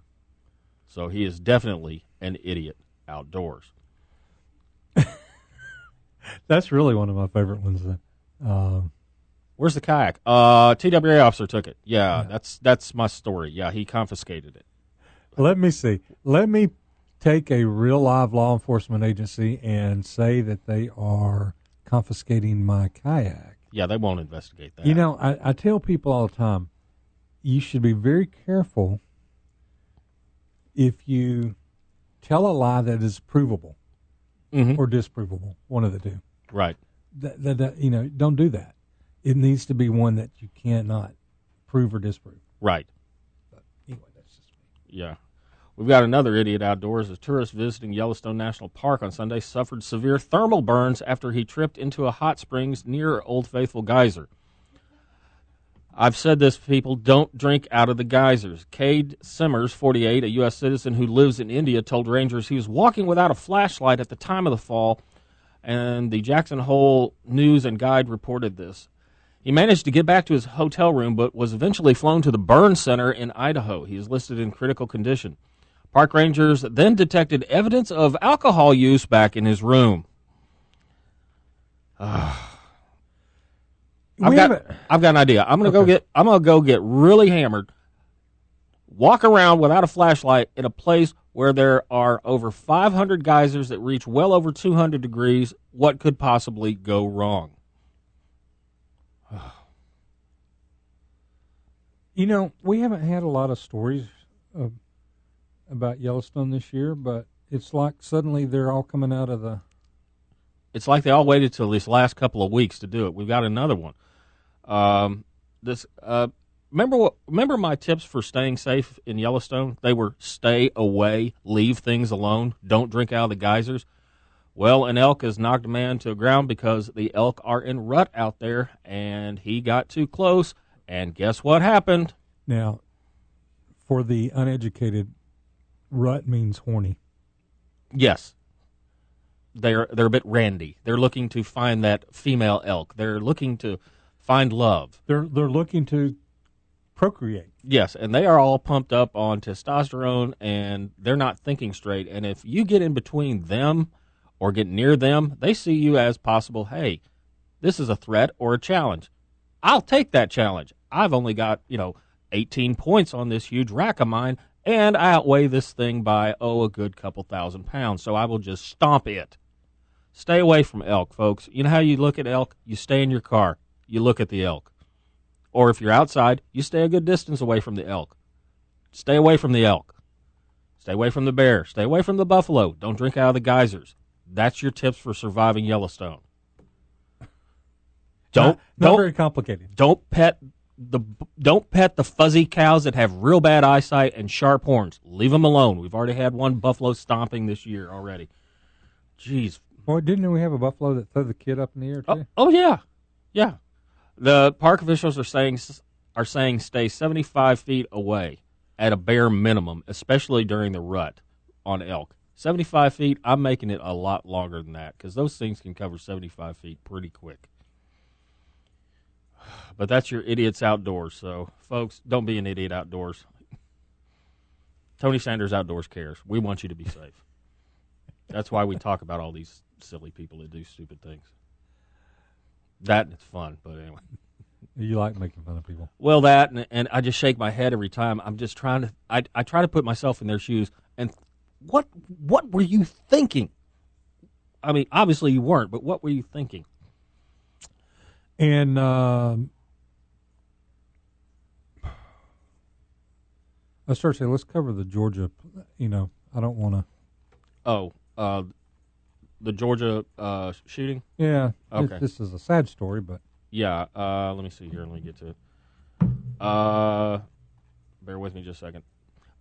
So he is definitely an idiot outdoors. That's really one of my favorite ones. Then. Um, Where's the kayak? Uh, TWRA officer took it. Yeah, that's that's my story. Yeah, he confiscated it. let me see. Let me take a real live law enforcement agency and say that they are confiscating my kayak. Yeah, they won't investigate that. You know, I, I tell people all the time, you should be very careful if you tell a lie that is provable Mhm. or disprovable, one of the two. right? That, that, that you know, don't do that. It needs to be one that you cannot prove or disprove. Right. But Anyway, that's just me. Yeah. We've got another idiot outdoors. A tourist visiting Yellowstone National Park on Sunday suffered severe thermal burns after he tripped into a hot springs near Old Faithful Geyser. I've said this, people don't drink out of the geysers. Cade Simmers, 48, a U.S. citizen who lives in India, told rangers he was walking without a flashlight at the time of the fall, and the Jackson Hole News and Guide reported this. He managed to get back to his hotel room, but was eventually flown to the burn center in Idaho. He is listed in critical condition. Park rangers then detected evidence of alcohol use back in his room. Ah. I've got, haven't- I've got an idea. I'm gonna go get. I'm gonna go get really hammered. Walk around without a flashlight in a place where there are over 500 geysers that reach well over 200 degrees. What could possibly go wrong? You know, we haven't had a lot of stories of, about Yellowstone this year, but it's like suddenly they're all coming out of the. It's like they all waited till these last couple of weeks to do it. We've got another one. Um, this uh, remember what? Remember my tips for staying safe in Yellowstone? They were stay away, leave things alone, don't drink out of the geysers. Well, an elk has knocked a man to the ground because the elk are in rut out there, and he got too close. And guess what happened? Now, for the uneducated, rut means horny. Yes. They're they're a bit randy. They're looking to find that female elk. They're looking to find love. They're they're looking to procreate. Yes, and they are all pumped up on testosterone and they're not thinking straight. And if you get in between them or get near them, they see you as possible, hey, this is a threat or a challenge. I'll take that challenge. I've only got, you know, 18 points on this huge rack of mine, and I outweigh this thing by, oh, a good couple thousand pounds. So I will just stomp it. Stay away from elk, folks. You know how you look at elk? You stay in your car, you look at the elk. Or if you're outside, you stay a good distance away from the elk. Stay away from the elk. Stay away from the bear. Stay away from the buffalo. Don't drink out of the geysers. That's your tips for surviving Yellowstone. Don't not, not don't very complicated. don't pet the don't pet the fuzzy cows that have real bad eyesight and sharp horns. Leave them alone. We've already had one buffalo stomping this year already. Jeez. Boy, didn't we have a buffalo that threw the kid up in the air oh, too? Oh, oh yeah, yeah. The park officials are saying are saying stay 75 feet away at a bare minimum, especially during the rut on elk. 75 feet, I'm making it a lot longer than that because those things can cover 75 feet pretty quick. But that's your idiots outdoors. So, folks, don't be an idiot outdoors. Tony Sanders Outdoors cares. We want you to be safe. That's why we talk about all these silly people that do stupid things. That it's fun, but anyway. You like making fun of people. Well, that and, and I just shake my head every time. I'm just trying to. I I try to put myself in their shoes. And what what were you thinking? I mean, obviously you weren't, but what were you thinking? And um, I started saying, let's cover the Georgia. You know, I don't want to. Oh, uh, the Georgia uh, shooting. Yeah. this- Okay. This, is a sad story, but Yeah. Uh, let me see here. Let me get to it. Uh, bear with me just a second.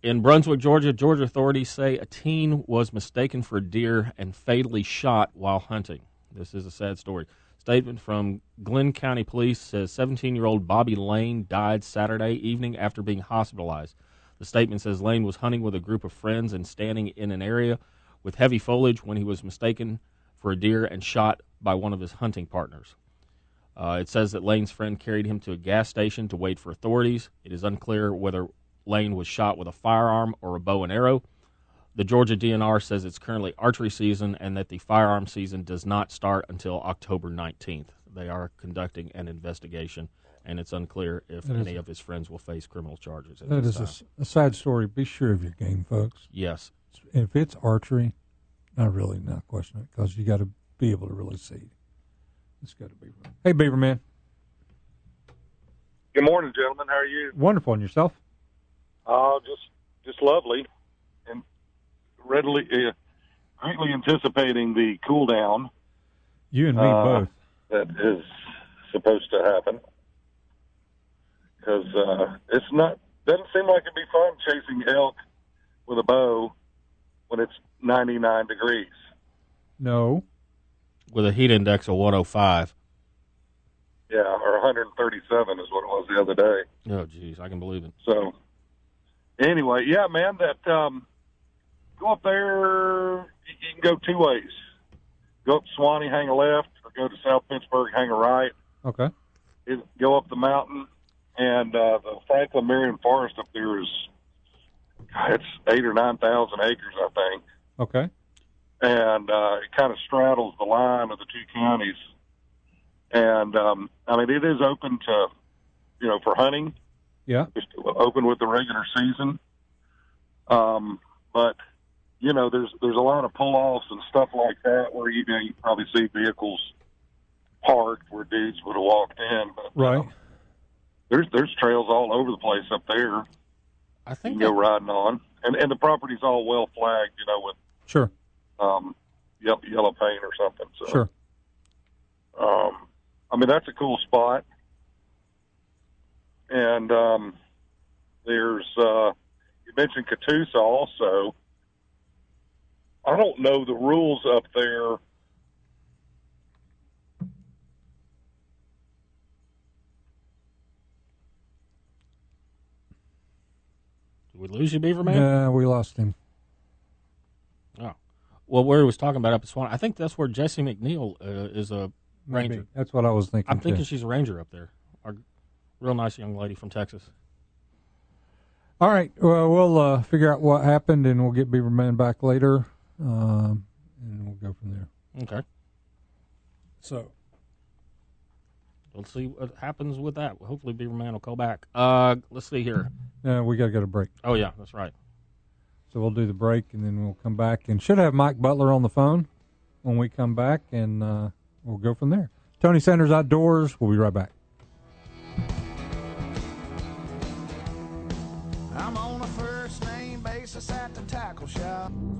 In Brunswick, Georgia, Georgia authorities say a teen was mistaken for a deer and fatally shot while hunting. This is a sad story. Statement from Glynn County Police says 17 year old Bobby Lane died Saturday evening after being hospitalized. The statement says Lane was hunting with a group of friends and standing in an area with heavy foliage when he was mistaken for a deer and shot by one of his hunting partners. Uh, it says that Lane's friend carried him to a gas station to wait for authorities. It is unclear whether Lane was shot with a firearm or a bow and arrow. The Georgia DNR says it's currently archery season and that the firearm season does not start until October 19th. They are conducting an investigation, and it's unclear if That is- any of his friends will face criminal charges. At that this is a time. s- a, sad story. Be sure of your game, folks. yes. If it's archery, I really not question it because you got to be able to really see. It's got to be. Hey, Beaverman. Good morning, gentlemen. How are you? Wonderful. And yourself? Oh, just just lovely, and readily uh, greatly anticipating the cool down You and me Uh, both. that is supposed to happen. Because uh, it's not doesn't seem like it'd be fun chasing elk with a bow when it's 99 degrees. No. With a heat index of 105. Yeah, or 137 is what it was the other day. Oh, jeez, I can believe it. So anyway, yeah, man, that um, go up there. You can go two ways. Go up Sewanee, hang a left, or go to South Pittsburg, hang a right. Okay. It, go up the mountain, and uh, the Franklin Marion Forest up there is it's eight or nine thousand acres, I think, Okay. and uh, it kind of straddles the line of the two counties. And um, I mean, it is open to, you know, for hunting Yeah. just open with the regular season. Um, but you know, there's there's a lot of pull offs and stuff like that where you know you probably see vehicles parked where dudes would have walked in. But Right. uh, there's there's trails all over the place up there I think you can go riding on, and and the property's all well flagged, you know, with Sure. um, yellow, yellow paint or something. So Sure. um, I mean, that's a cool spot. And um, there's, uh, you mentioned Catoosa also. I don't know the rules up there. Did we lose you, Beaver Man? Yeah, we lost him. Oh. Well, where he was talking about up at Swan, I think that's where Jesse McNeil uh, is a ranger. That's what I was thinking. I'm thinking she's a ranger up there. Our real nice young lady from Texas. All right. Well, we'll uh, figure out what happened, and we'll get Beaverman back later, um, and we'll go from there. Okay. So, We'll see what happens with that. Hopefully, Beaver Man will call back. Uh, let's see here. uh, we got to go to break. Oh yeah, that's right. So we'll do the break, and then we'll come back, and should have Mike Butler on the phone when we come back, and uh, we'll go from there. Tony Sanders Outdoors. We'll be right back.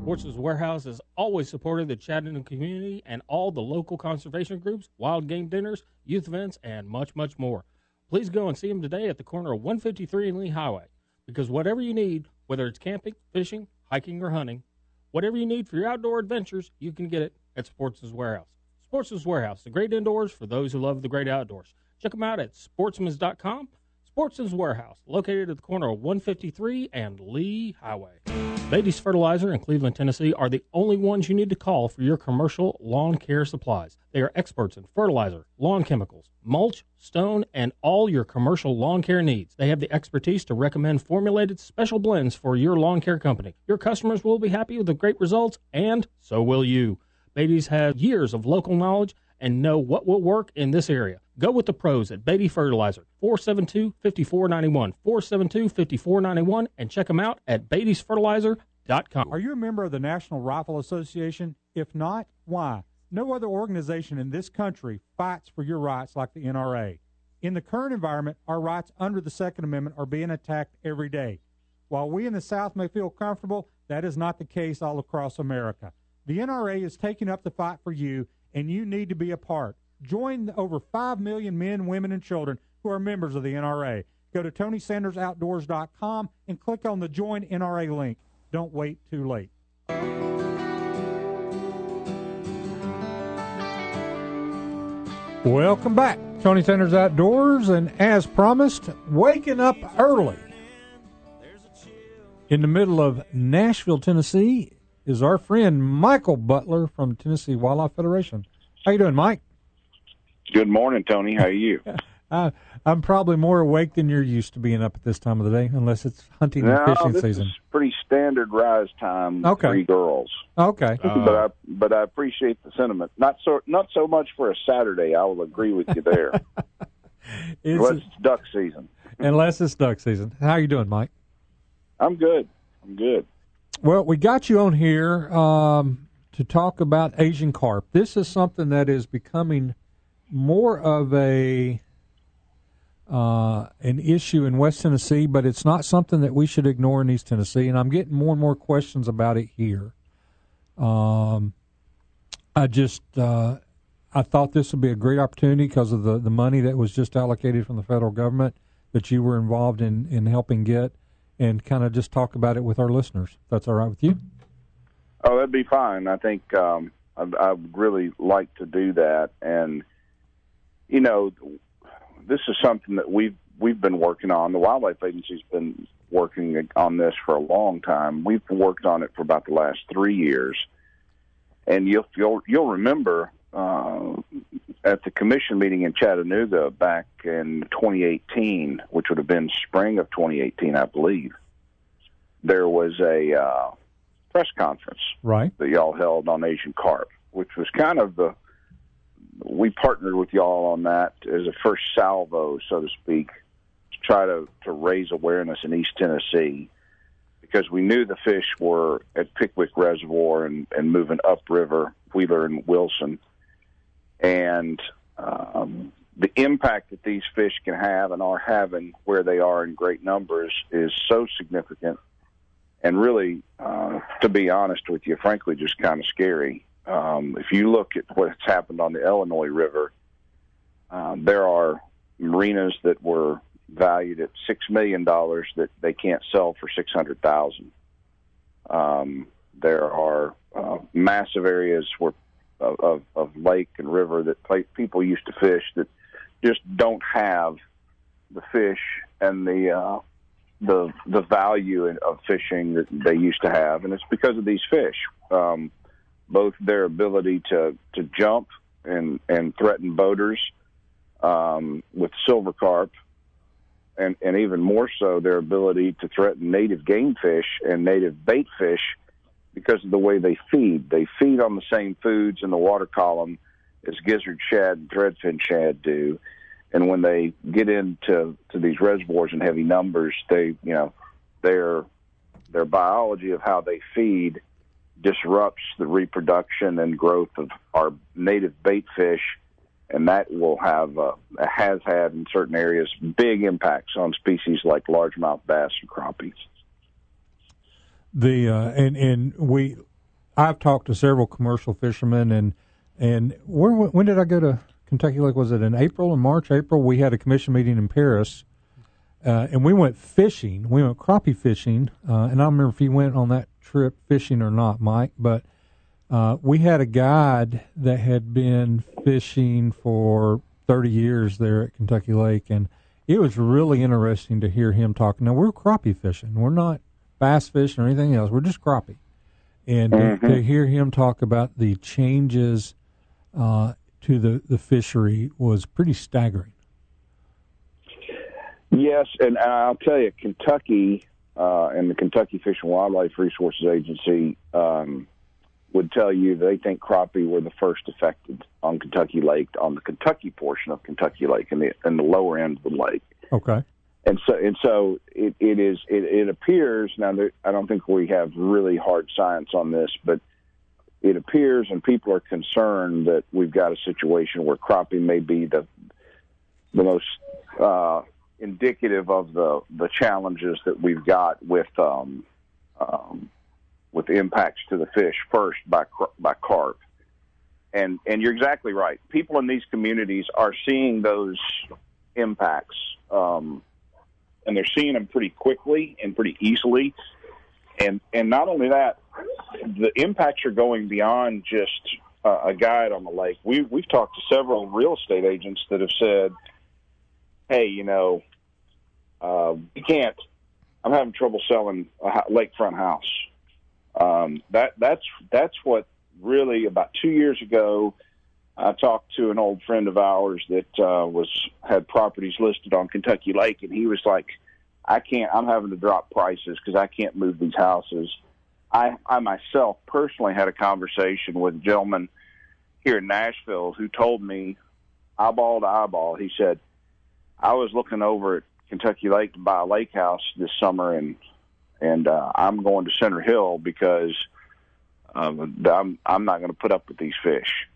Sportsman's Warehouse has always supported the Chattanooga community and all the local conservation groups, wild game dinners, youth events, and much, much more. Please go and see them today at the corner of 153 and Lee Highway. Because whatever you need, whether it's camping, fishing, hiking, or hunting, whatever you need for your outdoor adventures, you can get it at Sportsman's Warehouse. Sportsman's Warehouse, the great indoors for those who love the great outdoors. Check them out at sportsmans.com. Sportsman's Warehouse, located at the corner of 153 and Lee Highway. Beatty's Fertilizer in Cleveland, Tennessee are the only ones you need to call for your commercial lawn care supplies. They are experts in fertilizer, lawn chemicals, mulch, stone, and all your commercial lawn care needs. They have the expertise to recommend formulated special blends for your lawn care company. Your customers will be happy with the great results, and so will you. Beatty's has years of local knowledge and know what will work in this area. Go with the pros at Beatty Fertilizer, 472-5491, 472-5491, and check them out at beattysfertilizer.com. Are you a member of the National Rifle Association? If not, why? No other organization in this country fights for your rights like the NRA. In the current environment, our rights under the Second Amendment are being attacked every day. While we in the South may feel comfortable, that is not the case all across America. The NRA is taking up the fight for you, and you need to be a part. Join the over 5 million men, women, and children who are members of the NRA. Go to TonySandersOutdoors.com and click on the Join NRA link. Don't wait too late. Welcome back. Tony Sanders Outdoors, and as promised, waking up early. In the middle of Nashville, Tennessee, is our friend Michael Butler from Tennessee Wildlife Federation. How you doing, Mike? Good morning, Tony. How are you? Uh, I'm probably more awake than you're used to being up at this time of the day, unless it's hunting and no, fishing this season. is pretty standard rise time. Okay. Three girls. Okay. but I but I appreciate the sentiment. Not so not so much for a Saturday. I will agree with you there. Is Unless it- it's duck season. unless it's duck season. How are you doing, Mike? I'm good. I'm good. Well, we got you on here um, to talk about Asian carp. This is something that is becoming more of a uh, an issue in West Tennessee, but it's not something that we should ignore in East Tennessee. And I'm getting more and more questions about it here. Um, I just uh, I thought this would be a great opportunity because of the, the money that was just allocated from the federal government that you were involved in in helping get, and kind of just talk about it with our listeners. That's all right with you. Oh, that'd be fine. I think um, I, I would really like to do that, and you know, this is something that we've we've been working on. The wildlife agency's been working on this for a long time. We've worked on it for about the last three years, and you'll you'll you'll remember uh, at the commission meeting in Chattanooga back in 2018, which would have been spring of 2018, I believe. There was a uh, press conference Right. that y'all held on Asian carp, which was kind of the we partnered with y'all on that as a first salvo, so to speak, to try to to raise awareness in East Tennessee because we knew the fish were at Pickwick Reservoir and and moving upriver, Wheeler and Wilson, and um, the impact that these fish can have and are having where they are in great numbers is so significant and really, uh, to be honest with you, frankly, just kind of scary. Um, if you look at what's happened on the Illinois River, um, there are marinas that were valued at six million dollars that they can't sell for six hundred thousand. Um, there are uh, massive areas where of, of, of lake and river that people used to fish that just don't have the fish and the uh, the the value of fishing that they used to have, and it's because of these fish. Um, both their ability to to jump and and threaten boaters um, with silver carp, and and even more so their ability to threaten native game fish and native bait fish because of the way they feed. They feed on the same foods in the water column as gizzard shad and threadfin shad do. And when they get into to these reservoirs in heavy numbers, they you know their their biology of how they feed disrupts the reproduction and growth of our native bait fish, and that will have uh, has had in certain areas big impacts on species like largemouth bass and crappies. The uh, and and we, I've talked to several commercial fishermen and and where when did I go to Kentucky Lake? Was it in April or March? April. We had a commission meeting in Paris, uh, and we went fishing. We went crappie fishing, uh, and I don't remember if you went on that trip fishing or not, Mike. But uh, we had a guide that had been fishing for thirty years there at Kentucky Lake, and it was really interesting to hear him talk. Now we're crappie fishing. We're not bass fish or anything else. We're just crappie. And to- Mhm. to, hear him talk about the changes uh, to the, the fishery was pretty staggering. Yes, and I'll tell you, Kentucky uh, and the Kentucky Fish and Wildlife Resources Agency um, would tell you they think crappie were the first affected on Kentucky Lake, on the Kentucky portion of Kentucky Lake, and the and the lower end of the lake. Okay. And so, and so, it, it is. It, it appears now. There, I don't think we have really hard science on this, but it appears, and people are concerned that we've got a situation where crappie may be the the most uh, indicative of the the challenges that we've got with um, um, with impacts to the fish. First by by carp, and and you're exactly right. People in these communities are seeing those impacts, um, and they're seeing them pretty quickly and pretty easily. And and not only that, the impacts are going beyond just uh, a guide on the lake. We we've talked to several real estate agents that have said, "Hey, you know, uh, we can't. I'm having trouble selling a ho- lakefront house." Um, that that's that's what really about two years ago. I talked to an old friend of ours that uh, was had properties listed on Kentucky Lake, and he was like, "I can't. I'm having to drop prices because I can't move these houses." I, I myself personally had a conversation with a gentleman here in Nashville who told me, eyeball to eyeball, he said, "I was looking over at Kentucky Lake to buy a lake house this summer, and and uh, I'm going to Center Hill because um, I'm I'm not going to put up with these fish."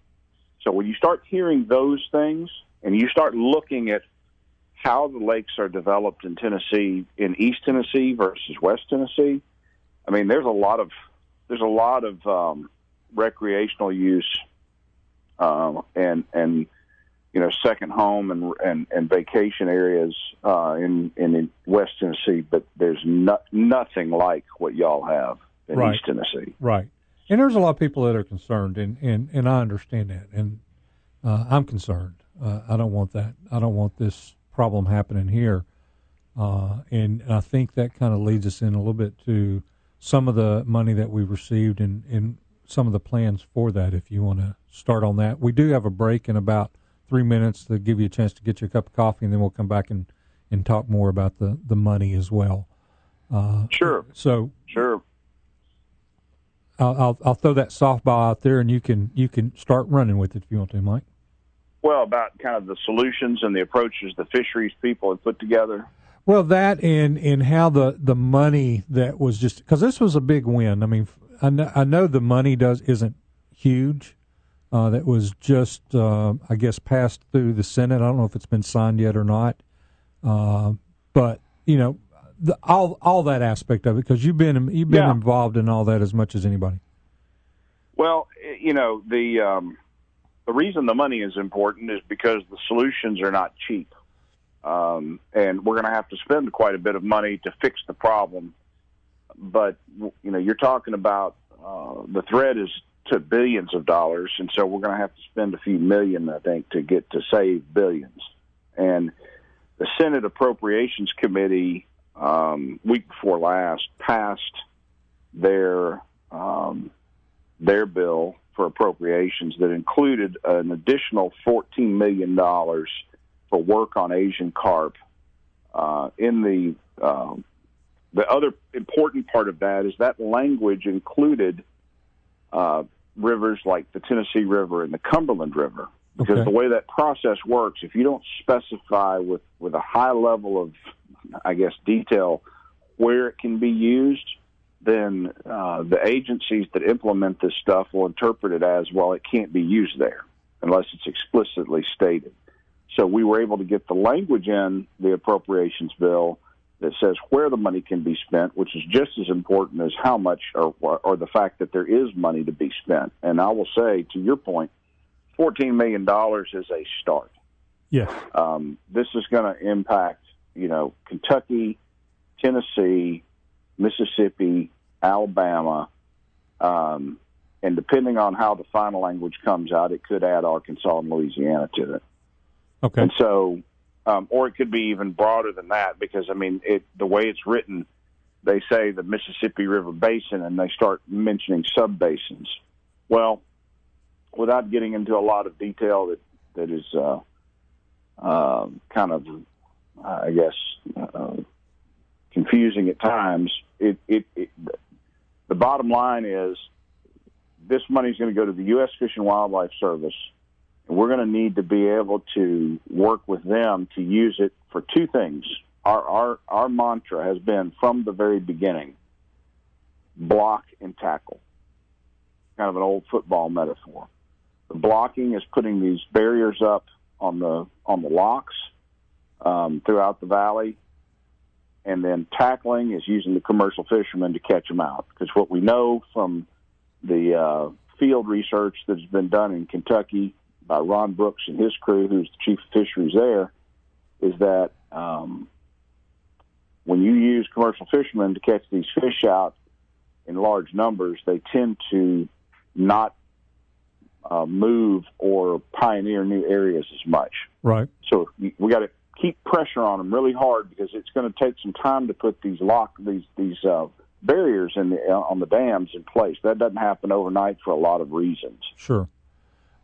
So when you start hearing those things and you start looking at how the lakes are developed in Tennessee, in East Tennessee versus West Tennessee, I mean, there's a lot of there's a lot of um, recreational use um, and and you know second home and and, and vacation areas uh, in, in in West Tennessee, but there's no, nothing like what y'all have in Right. East Tennessee. Right. And there's a lot of people that are concerned, and, and, and I understand that. And uh, I'm concerned. Uh, I don't want that. I don't want this problem happening here. Uh, and I think that kind of leads us in a little bit to some of the money that we received and, and some of the plans for that, if you want to start on that. We do have a break in about three minutes to give you a chance to get your cup of coffee, and then we'll come back and, and talk more about the, the money as well. Uh, Sure. So Sure. I'll, I'll I'll throw that softball out there, and you can you can start running with it if you want to, Mike. Well, about kind of the solutions and the approaches the fisheries people have put together. Well, that and and how the the money that was just because this was a big win. I mean, I know, I know the money does isn't huge. Uh, that was just uh, I guess passed through the Senate. I don't know if it's been signed yet or not. Uh, but you know, the, all all that aspect of it because you've been you've been Yeah. involved in all that as much as anybody. Well, you know the um, the reason the money is important is because the solutions are not cheap, um, and we're going to have to spend quite a bit of money to fix the problem. But you know, you're talking about uh, the threat is to billions of dollars, and so we're going to have to spend a few million, I think, to get to save billions. And the Senate Appropriations Committee, um, week before last, passed their um, their bill for appropriations that included an additional $14 million for work on Asian carp. Uh, in the um, the other important part of that is that language included uh, rivers like the Tennessee River and the Cumberland River. Because Okay. the way that process works, if you don't specify with, with a high level of, I guess, detail where it can be used, then uh, the agencies that implement this stuff will interpret it as well. It can't be used there unless it's explicitly stated. So we were able to get the language in the appropriations bill that says where the money can be spent, which is just as important as how much or, or the fact that there is money to be spent. And I will say, to your point, $14 million is a start Yes. um, this is going to impact, you know, Kentucky, Tennessee, Mississippi, Alabama, um, and depending on how the final language comes out, it could add Arkansas and Louisiana to it. Okay. And so, um, or it could be even broader than that because I mean, it the way it's written, they say the Mississippi River Basin, and they start mentioning sub basins. Well, without getting into a lot of detail that that is uh, uh, kind of, I guess, uh, confusing at times. It, it, it the bottom line is this money is going to go to the U.S. Fish and Wildlife Service, and we're going to need to be able to work with them to use it for two things. Our our our mantra has been from the very beginning: block and tackle. Kind of an old football metaphor. The blocking is putting these barriers up on the on the locks um, throughout the valley, and then tackling is using the commercial fishermen to catch them out. Because what we know from the uh, field research that's been done in Kentucky by Ron Brooks and his crew, who's the chief of fisheries there, is that um, when you use commercial fishermen to catch these fish out in large numbers, they tend to not uh, move or pioneer new areas as much. Right. So we got to keep pressure on them really hard because it's going to take some time to put these lock these these uh, barriers in the, uh, on the dams in place. That doesn't happen overnight for a lot of reasons. Sure.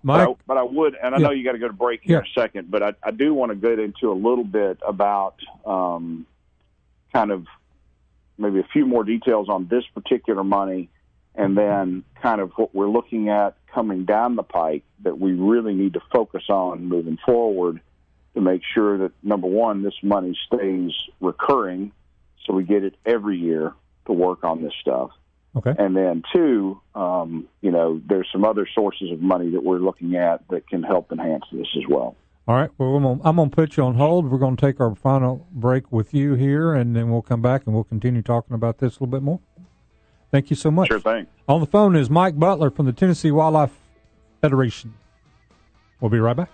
Mike, but I, but I would, and I Yeah. know you got to go to break here in a second, but I, I do want to get into a little bit about um, kind of maybe a few more details on this particular money, and then kind of what we're looking at coming down the pike that we really need to focus on moving forward to make sure that number one, this money stays recurring, so we get it every year to work on this stuff. Okay. And then two, um, you know, there's some other sources of money that we're looking at that can help enhance this as well. All right. Well, I'm gonna, I'm going to put you on hold. We're going to take our final break with you here, and then we'll come back and we'll continue talking about this a little bit more. Thank you so much. Sure thing. On the phone is Mike Butler from the Tennessee Wildlife Federation. We'll be right back.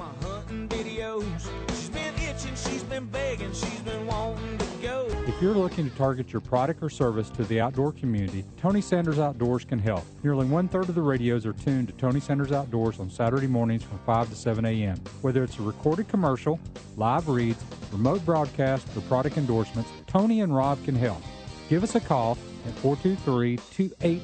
All my hunting videos. She's been itching, she's been begging, she's been wanting to go. If you're looking to target your product or service to the outdoor community, Tony Sanders Outdoors can help. Nearly one third of the radios are tuned to Tony Sanders Outdoors on Saturday mornings from 5 to 7 a.m. Whether it's a recorded commercial, live reads, remote broadcast, or product endorsements, Tony and Rob can help. Give us a call at 423 280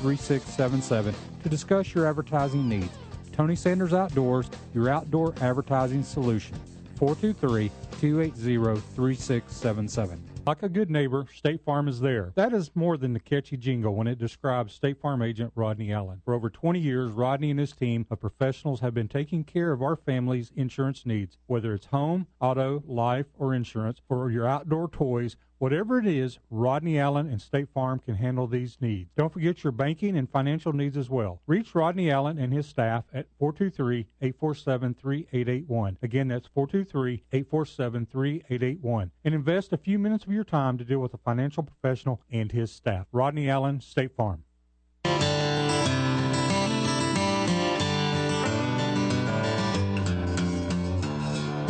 3677 to discuss your advertising needs. Tony Sanders Outdoors, your outdoor advertising solution. 423 280 3677. Like a good neighbor, State Farm is there. That is more than the catchy jingle when it describes State Farm agent Rodney Allen. For over 20 years, Rodney and his team of professionals have been taking care of our family's insurance needs, whether it's home, auto, life, or insurance, or your outdoor toys. Whatever it is, Rodney Allen and State Farm can handle these needs. Don't forget your banking and financial needs as well. Reach Rodney Allen and his staff at 423-847-3881. Again, that's 423-847-3881. And invest a few minutes of your time to deal with a financial professional and his staff. Rodney Allen, State Farm.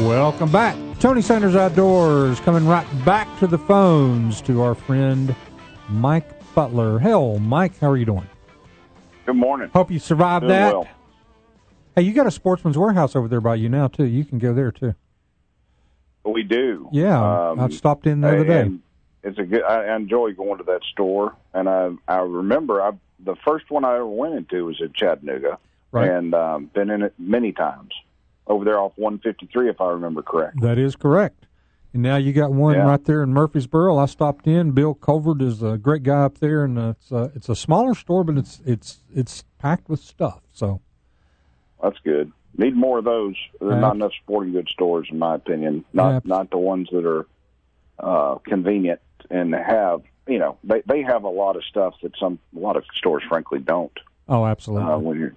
Welcome back. Tony Sanders Outdoors coming right back to the phones to our friend Mike Butler. Hell, Mike, how are you doing? Good morning. Hope you survived Doing that. well. Hey, you got a Sportsman's Warehouse over there by you now too. You can go there too. We do. Yeah, Um, I stopped in the other day. and It's a good. I I enjoy going to that store, and I I remember I the first one I ever went into was at Chattanooga, Right. and um, been in it many times. Over there off 153, if I remember correct. That is correct. And now you got one Yeah. right there in Murfreesboro. I stopped in. Bill Colvert is a great guy up there, and it's a, it's a smaller store, but it's it's it's packed with stuff. So That's good. Need more of those. There's not enough sporting goods stores, in my opinion. Not not the ones that are uh, convenient and have. You know, they they have a lot of stuff that some a lot of stores, frankly, don't. oh, absolutely. Uh,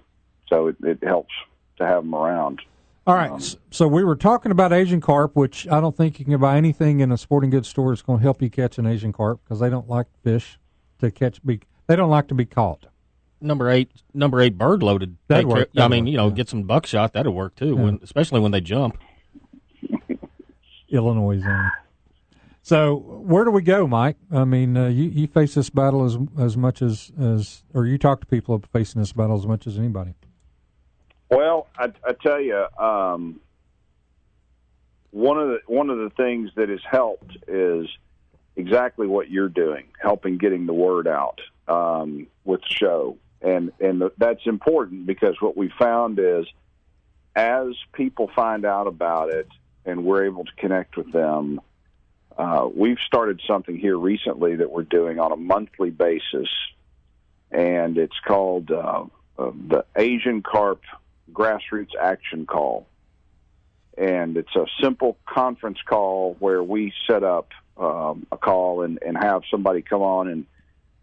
so it, it helps to have them around. All right. s- so we were talking about Asian carp, which I don't think you can buy anything in a sporting goods store that's going to help you catch an Asian carp because they don't like fish to catch. Be they don't like to be caught. Number eight, number eight bird loaded. That'd Take care- work, I mean, work, you know, yeah. get some buckshot. That'll work too. Yeah. When, especially when they jump. Illinois zone. So where do we go, Mike? I mean, uh, you you face this battle as as much as as, or you talk to people facing this battle as much as anybody. Well, I, I tell you, um, one of the one of the things that has helped is exactly what you're doing, helping getting the word out um, with the show, and and that's important because what we found is as people find out about it and we're able to connect with them, uh, we've started something here recently that we're doing on a monthly basis, and it's called uh, uh, the Asian Carp Grassroots Action Call. And it's a simple conference call where we set up um, a call and, and have somebody come on and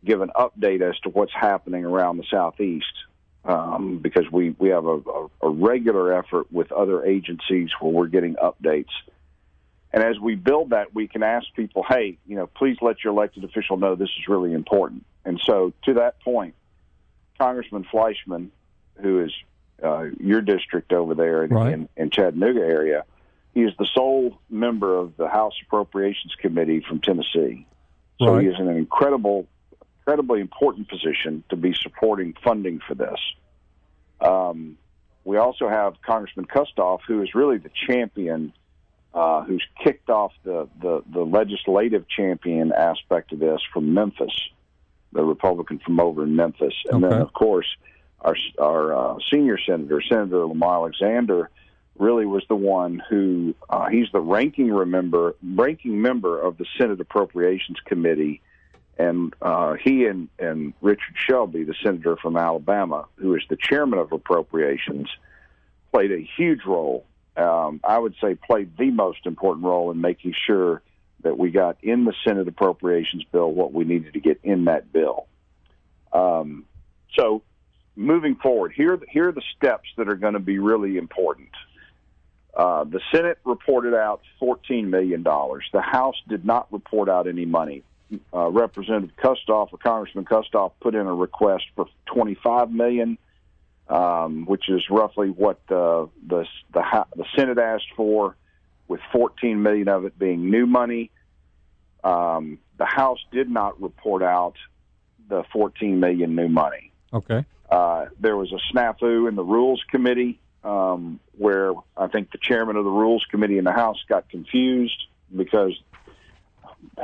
give an update as to what's happening around the southeast. Um, because we, we have a, a, a regular effort with other agencies where we're getting updates. And as we build that, we can ask people, hey, you know, please let your elected official know this is really important. And so to that point, Congressman Fleischmann, who is uh, your district over there in, Right. in, in Chattanooga area, he is the sole member of the House Appropriations Committee from Tennessee. So Right. he is in an incredible, incredibly important position to be supporting funding for this. Um, we also have Congressman Kustoff, who is really the champion, uh, who's kicked off the, the, the legislative champion aspect of this from Memphis, the Republican from over in Memphis. And then, of course, our, our uh, senior senator, Senator Lamar Alexander, really was the one who uh, he's the ranking remember ranking member of the Senate Appropriations Committee, and uh, he and and Richard Shelby, the senator from Alabama, who is the chairman of Appropriations, played a huge role. Um, I would say played the most important role in making sure that we got in the Senate Appropriations bill what we needed to get in that bill. Um, so moving forward, here here are the steps that are going to be really important. Uh, the Senate reported out $14 million. The House did not report out any money. Uh, Representative Kustoff or Congressman Kustoff put in a request for 25 million, um, which is roughly what uh, the the the Senate asked for, with 14 million of it being new money. Um, the House did not report out the 14 million new money. Okay. Uh, there was a snafu in the Rules Committee um, where I think the chairman of the Rules Committee in the House got confused because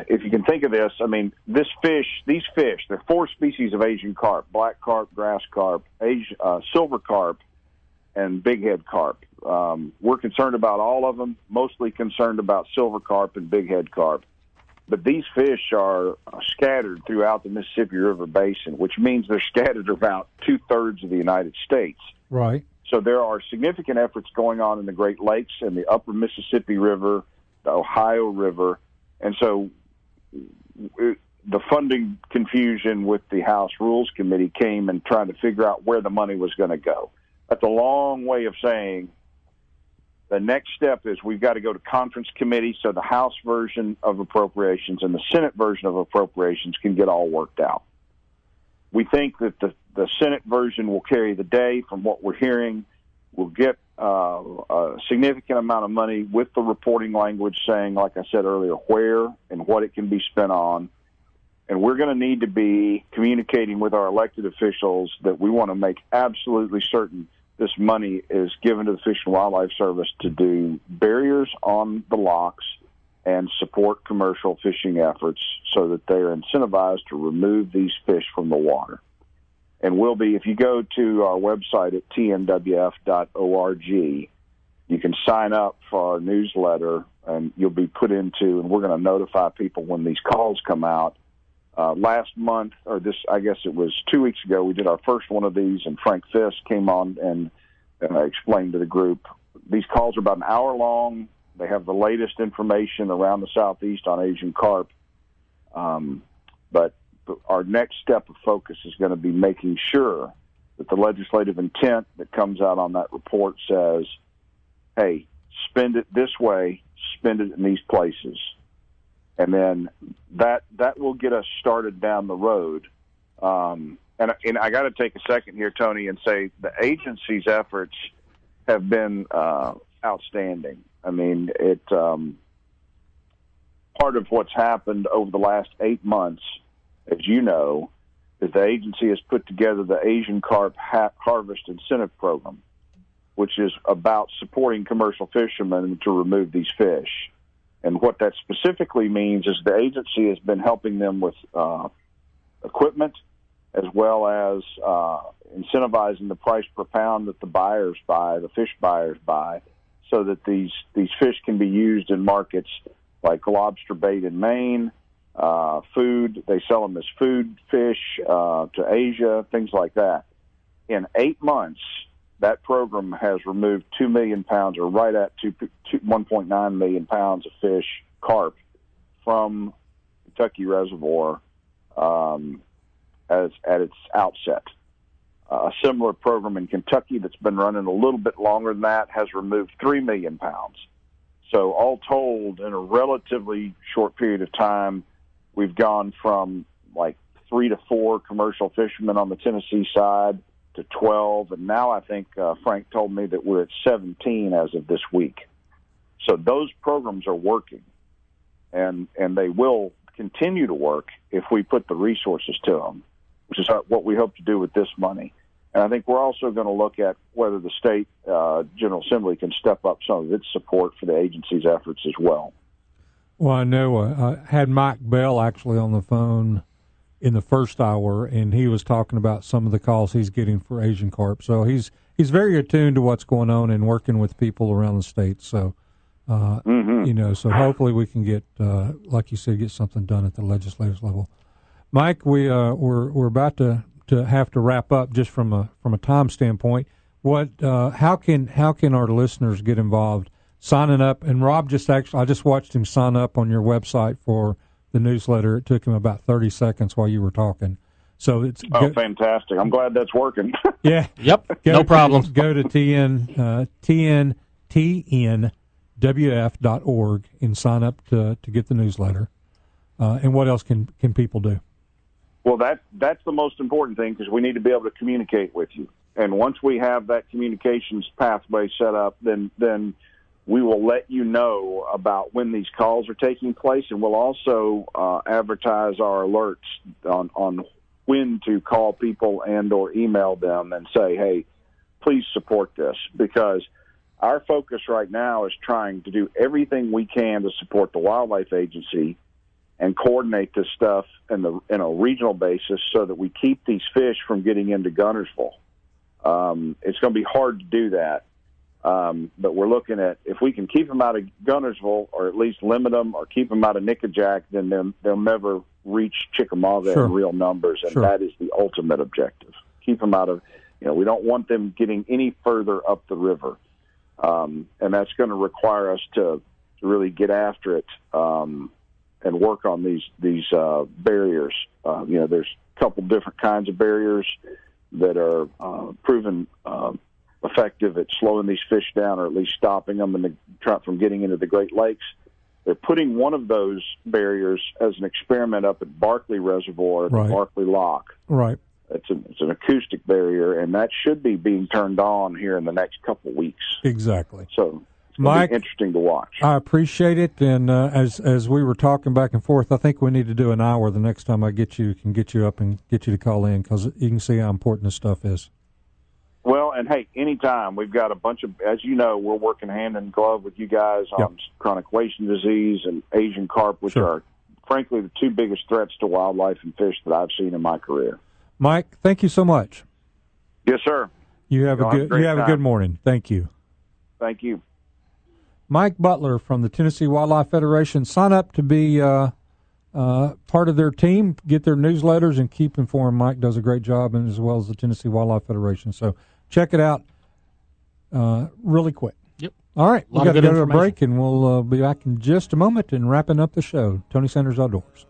if you can think of this, I mean, this fish, these fish, there are four species of Asian carp: black carp, grass carp, uh, silver carp, and bighead carp. Um, we're concerned about all of them, mostly concerned about silver carp and bighead carp. But these fish are scattered throughout the Mississippi River Basin, which means they're scattered about two thirds of the United States. Right. So there are significant efforts going on in the Great Lakes and the Upper Mississippi River, the Ohio River, and so it, the funding confusion with the House Rules Committee came and trying to figure out where the money was going to go. That's a long way of saying the next step is we've got to go to conference committee so the House version of appropriations and the Senate version of appropriations can get all worked out. We think that the, the Senate version will carry the day from what we're hearing. We'll get uh, a significant amount of money with the reporting language saying, like I said earlier, where and what it can be spent on. And we're going to need to be communicating with our elected officials that we want to make absolutely certain this money is given to the Fish and Wildlife Service to do barriers on the locks and support commercial fishing efforts so that they are incentivized to remove these fish from the water. And we'll be, if you go to our website at tnwf.org, you can sign up for our newsletter and you'll be put into, and we're going to notify people when these calls come out. Uh, last month, or this, I guess it was two weeks ago, we did our first one of these, and Frank Fiss came on and, and I explained to the group these calls are about an hour long. They have the latest information around the southeast on Asian carp. Um, but our next step of focus is going to be making sure that the legislative intent that comes out on that report says, hey, spend it this way, spend it in these places. And then that that will get us started down the road. Um, and, and I got to take a second here, Tony, and say the agency's efforts have been uh, outstanding. I mean, it um, part of what's happened over the last eight months, as you know, is the agency has put together the Asian Carp ha- Harvest Incentive Program, which is about supporting commercial fishermen to remove these fish. And what that specifically means is the agency has been helping them with uh, equipment as well as uh, incentivizing the price per pound that the buyers buy, the fish buyers buy, so that these these fish can be used in markets like lobster bait in Maine, uh, food. They sell them as food fish uh, to Asia, things like that. In eight months, that program has removed two million pounds, or right at two, two, 1.9 million pounds of fish, carp, from Kentucky Reservoir um, as at its outset. Uh, a similar program in Kentucky that's been running a little bit longer than that has removed three million pounds. So all told, in a relatively short period of time, we've gone from like three to four commercial fishermen on the Tennessee side to 12, and now I think uh, Frank told me that we're at 17 as of this week. So those programs are working, and and they will continue to work if we put the resources to them, which is what we hope to do with this money. And I think we're also going to look at whether the state uh, General Assembly can step up some of its support for the agency's efforts as well. Well, I know uh, I had Mike Bell actually on the phone in the first hour, and he was talking about some of the calls he's getting for Asian carp. So he's he's very attuned to what's going on and working with people around the state. So, uh, mm-hmm. you know, so hopefully we can get, uh, like you said, get something done at the legislative level. Mike, we uh, we're we're about to to have to wrap up just from a from a time standpoint. What uh, how can how can our listeners get involved? Signing up, and Rob just actually I just watched him sign up on your website for the newsletter. It took him about thirty seconds while you were talking. So it's oh go, fantastic! I'm glad that's working. yeah. Yep. no problem. Go to tn uh, tntnwf.org and sign up to to get the newsletter. Uh, and what else can can people do? Well, that that's the most important thing because we need to be able to communicate with you. And once we have that communications pathway set up, then then we will let you know about when these calls are taking place, and we'll also uh, advertise our alerts on on when to call people and or email them and say, hey, please support this because our focus right now is trying to do everything we can to support the wildlife agency and coordinate this stuff in the in a regional basis so that we keep these fish from getting into Guntersville. Um, it's going to be hard to do that, um, but we're looking at if we can keep them out of Guntersville, or at least limit them or keep them out of Nickajack, then they'll, they'll never reach Chickamauga sure. in real numbers, and sure. that is the ultimate objective. Keep them out of, you know, we don't want them getting any further up the river, um, and that's going to require us to, to really get after it. Um, and work on these these uh, barriers. Uh, you know, there's a couple different kinds of barriers that are uh, proven uh, effective at slowing these fish down, or at least stopping them and the, from getting into the Great Lakes. They're putting one of those barriers as an experiment up at Barkley Reservoir, at right. the Barkley Lock. Right. It's, a, it's an acoustic barrier, and that should be being turned on here in the next couple of weeks. Exactly. So Mike, interesting to watch. I appreciate it, and uh, as as we were talking back and forth, I think we need to do an hour the next time I get you can get you up and get you to call in because you can see how important this stuff is. Well, and hey, anytime we've got a bunch of, as you know, we're working hand in glove with you guys on Yep. chronic wasting disease and Asian carp, which Sure. are frankly the two biggest threats to wildlife and fish that I've seen in my career. Mike, thank you so much. Yes, sir. You have Y'all a have a good you have a good morning. Thank you. Thank you. Mike Butler from the Tennessee Wildlife Federation. Sign up to be uh, uh, part of their team, get their newsletters, and keep informed. Mike does a great job, and as well as the Tennessee Wildlife Federation. So check it out uh, really quick. Yep. All right, we of got to good go to a break, and we'll uh, be back in just a moment and wrapping up the show. Tony Sanders Outdoors.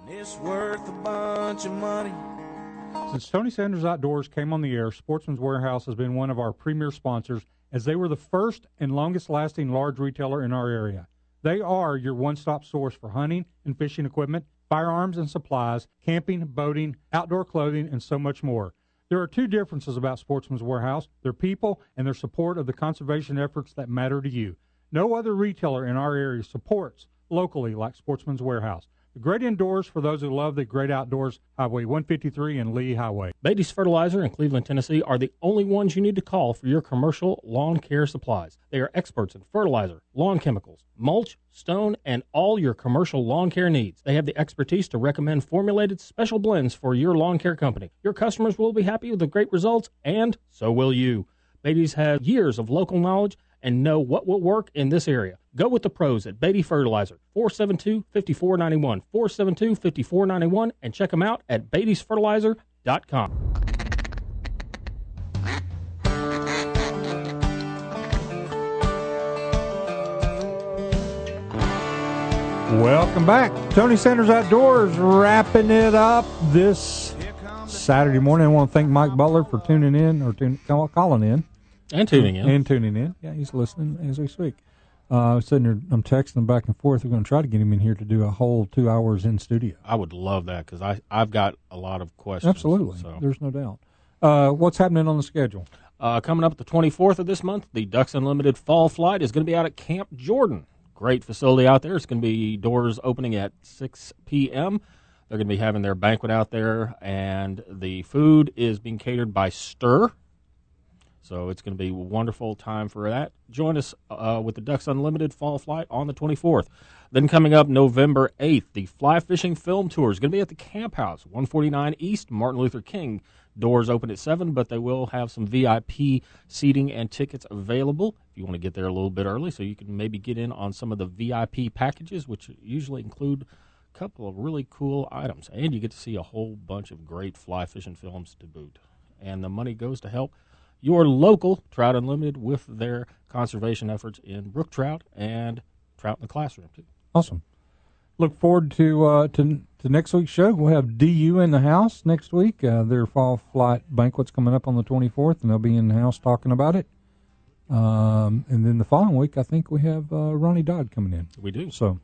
And it's worth a bunch of money. Since Tony Sanders Outdoors came on the air, Sportsman's Warehouse has been one of our premier sponsors as they were the first and longest lasting large retailer in our area. They are your one stop source for hunting and fishing equipment, firearms and supplies, camping, boating, outdoor clothing, and so much more. There are two differences about Sportsman's Warehouse their people and their support of the conservation efforts that matter to you. No other retailer in our area supports locally like Sportsman's Warehouse. Great indoors for those who love the great outdoors. Highway 153 and Lee Highway. Beatty's Fertilizer in Cleveland, Tennessee are the only ones you need to call for your commercial lawn care supplies. They are experts in fertilizer, lawn chemicals, mulch, stone, and all your commercial lawn care needs. They have the expertise to recommend formulated special blends for your lawn care company. Your customers will be happy with the great results, and so will you. Beatty's has years of local knowledge and know what will work in this area. Go with the pros at Beatty Fertilizer, 472-5491, 472-5491, and check them out at beattysfertilizer.com. Welcome back. Tony Sanders Outdoors wrapping it up this Saturday morning. I want to thank Mike Butler for tuning in or calling in. And tuning in. And tuning in. Yeah, he's listening as we speak. Uh, I'm sitting there, I'm texting him back and forth. We're going to try to get him in here to do a whole two hours in studio. I would love that because I I've got a lot of questions. Absolutely. So. There's no doubt. Uh, what's happening on the schedule? Uh, coming up the 24th of this month, the Ducks Unlimited Fall Flight is going to be out at Camp Jordan. Great facility out there. It's going to be doors opening at 6 p.m. They're going to be having their banquet out there, and the food is being catered by Stir. So it's going to be a wonderful time for that. Join us uh, with the Ducks Unlimited Fall Flight on the 24th. Then coming up November 8th, the Fly Fishing Film Tour is going to be at the Camp House, 149 East Martin Luther King. Doors open at 7, but they will have some VIP seating and tickets available if you want to get there a little bit early so you can maybe get in on some of the VIP packages, which usually include a couple of really cool items. And you get to see a whole bunch of great fly fishing films to boot. And the money goes to help your local Trout Unlimited with their conservation efforts in brook trout and trout in the classroom, too. Awesome. Look forward to uh, to to next week's show. We'll have DU in the house next week. Uh, their fall flight banquet's coming up on the 24th, and they'll be in the house talking about it. Um, and then the following week, I think we have uh, Ronnie Dodd coming in. We do. So,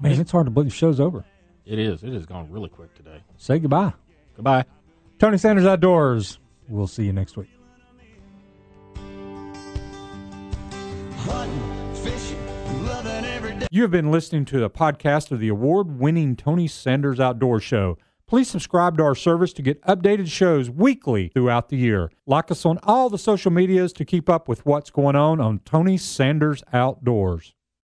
man, it's hard to believe the show's over. It is. It has gone really quick today. Say goodbye. Goodbye. Tony Sanders Outdoors. We'll see you next week. Hunting, fishing, loving every day. You have been listening to the podcast of the award winning Tony Sanders Outdoor Show. Please subscribe to our service to get updated shows weekly throughout the year. Like us on all the social medias to keep up with what's going on on Tony Sanders Outdoors.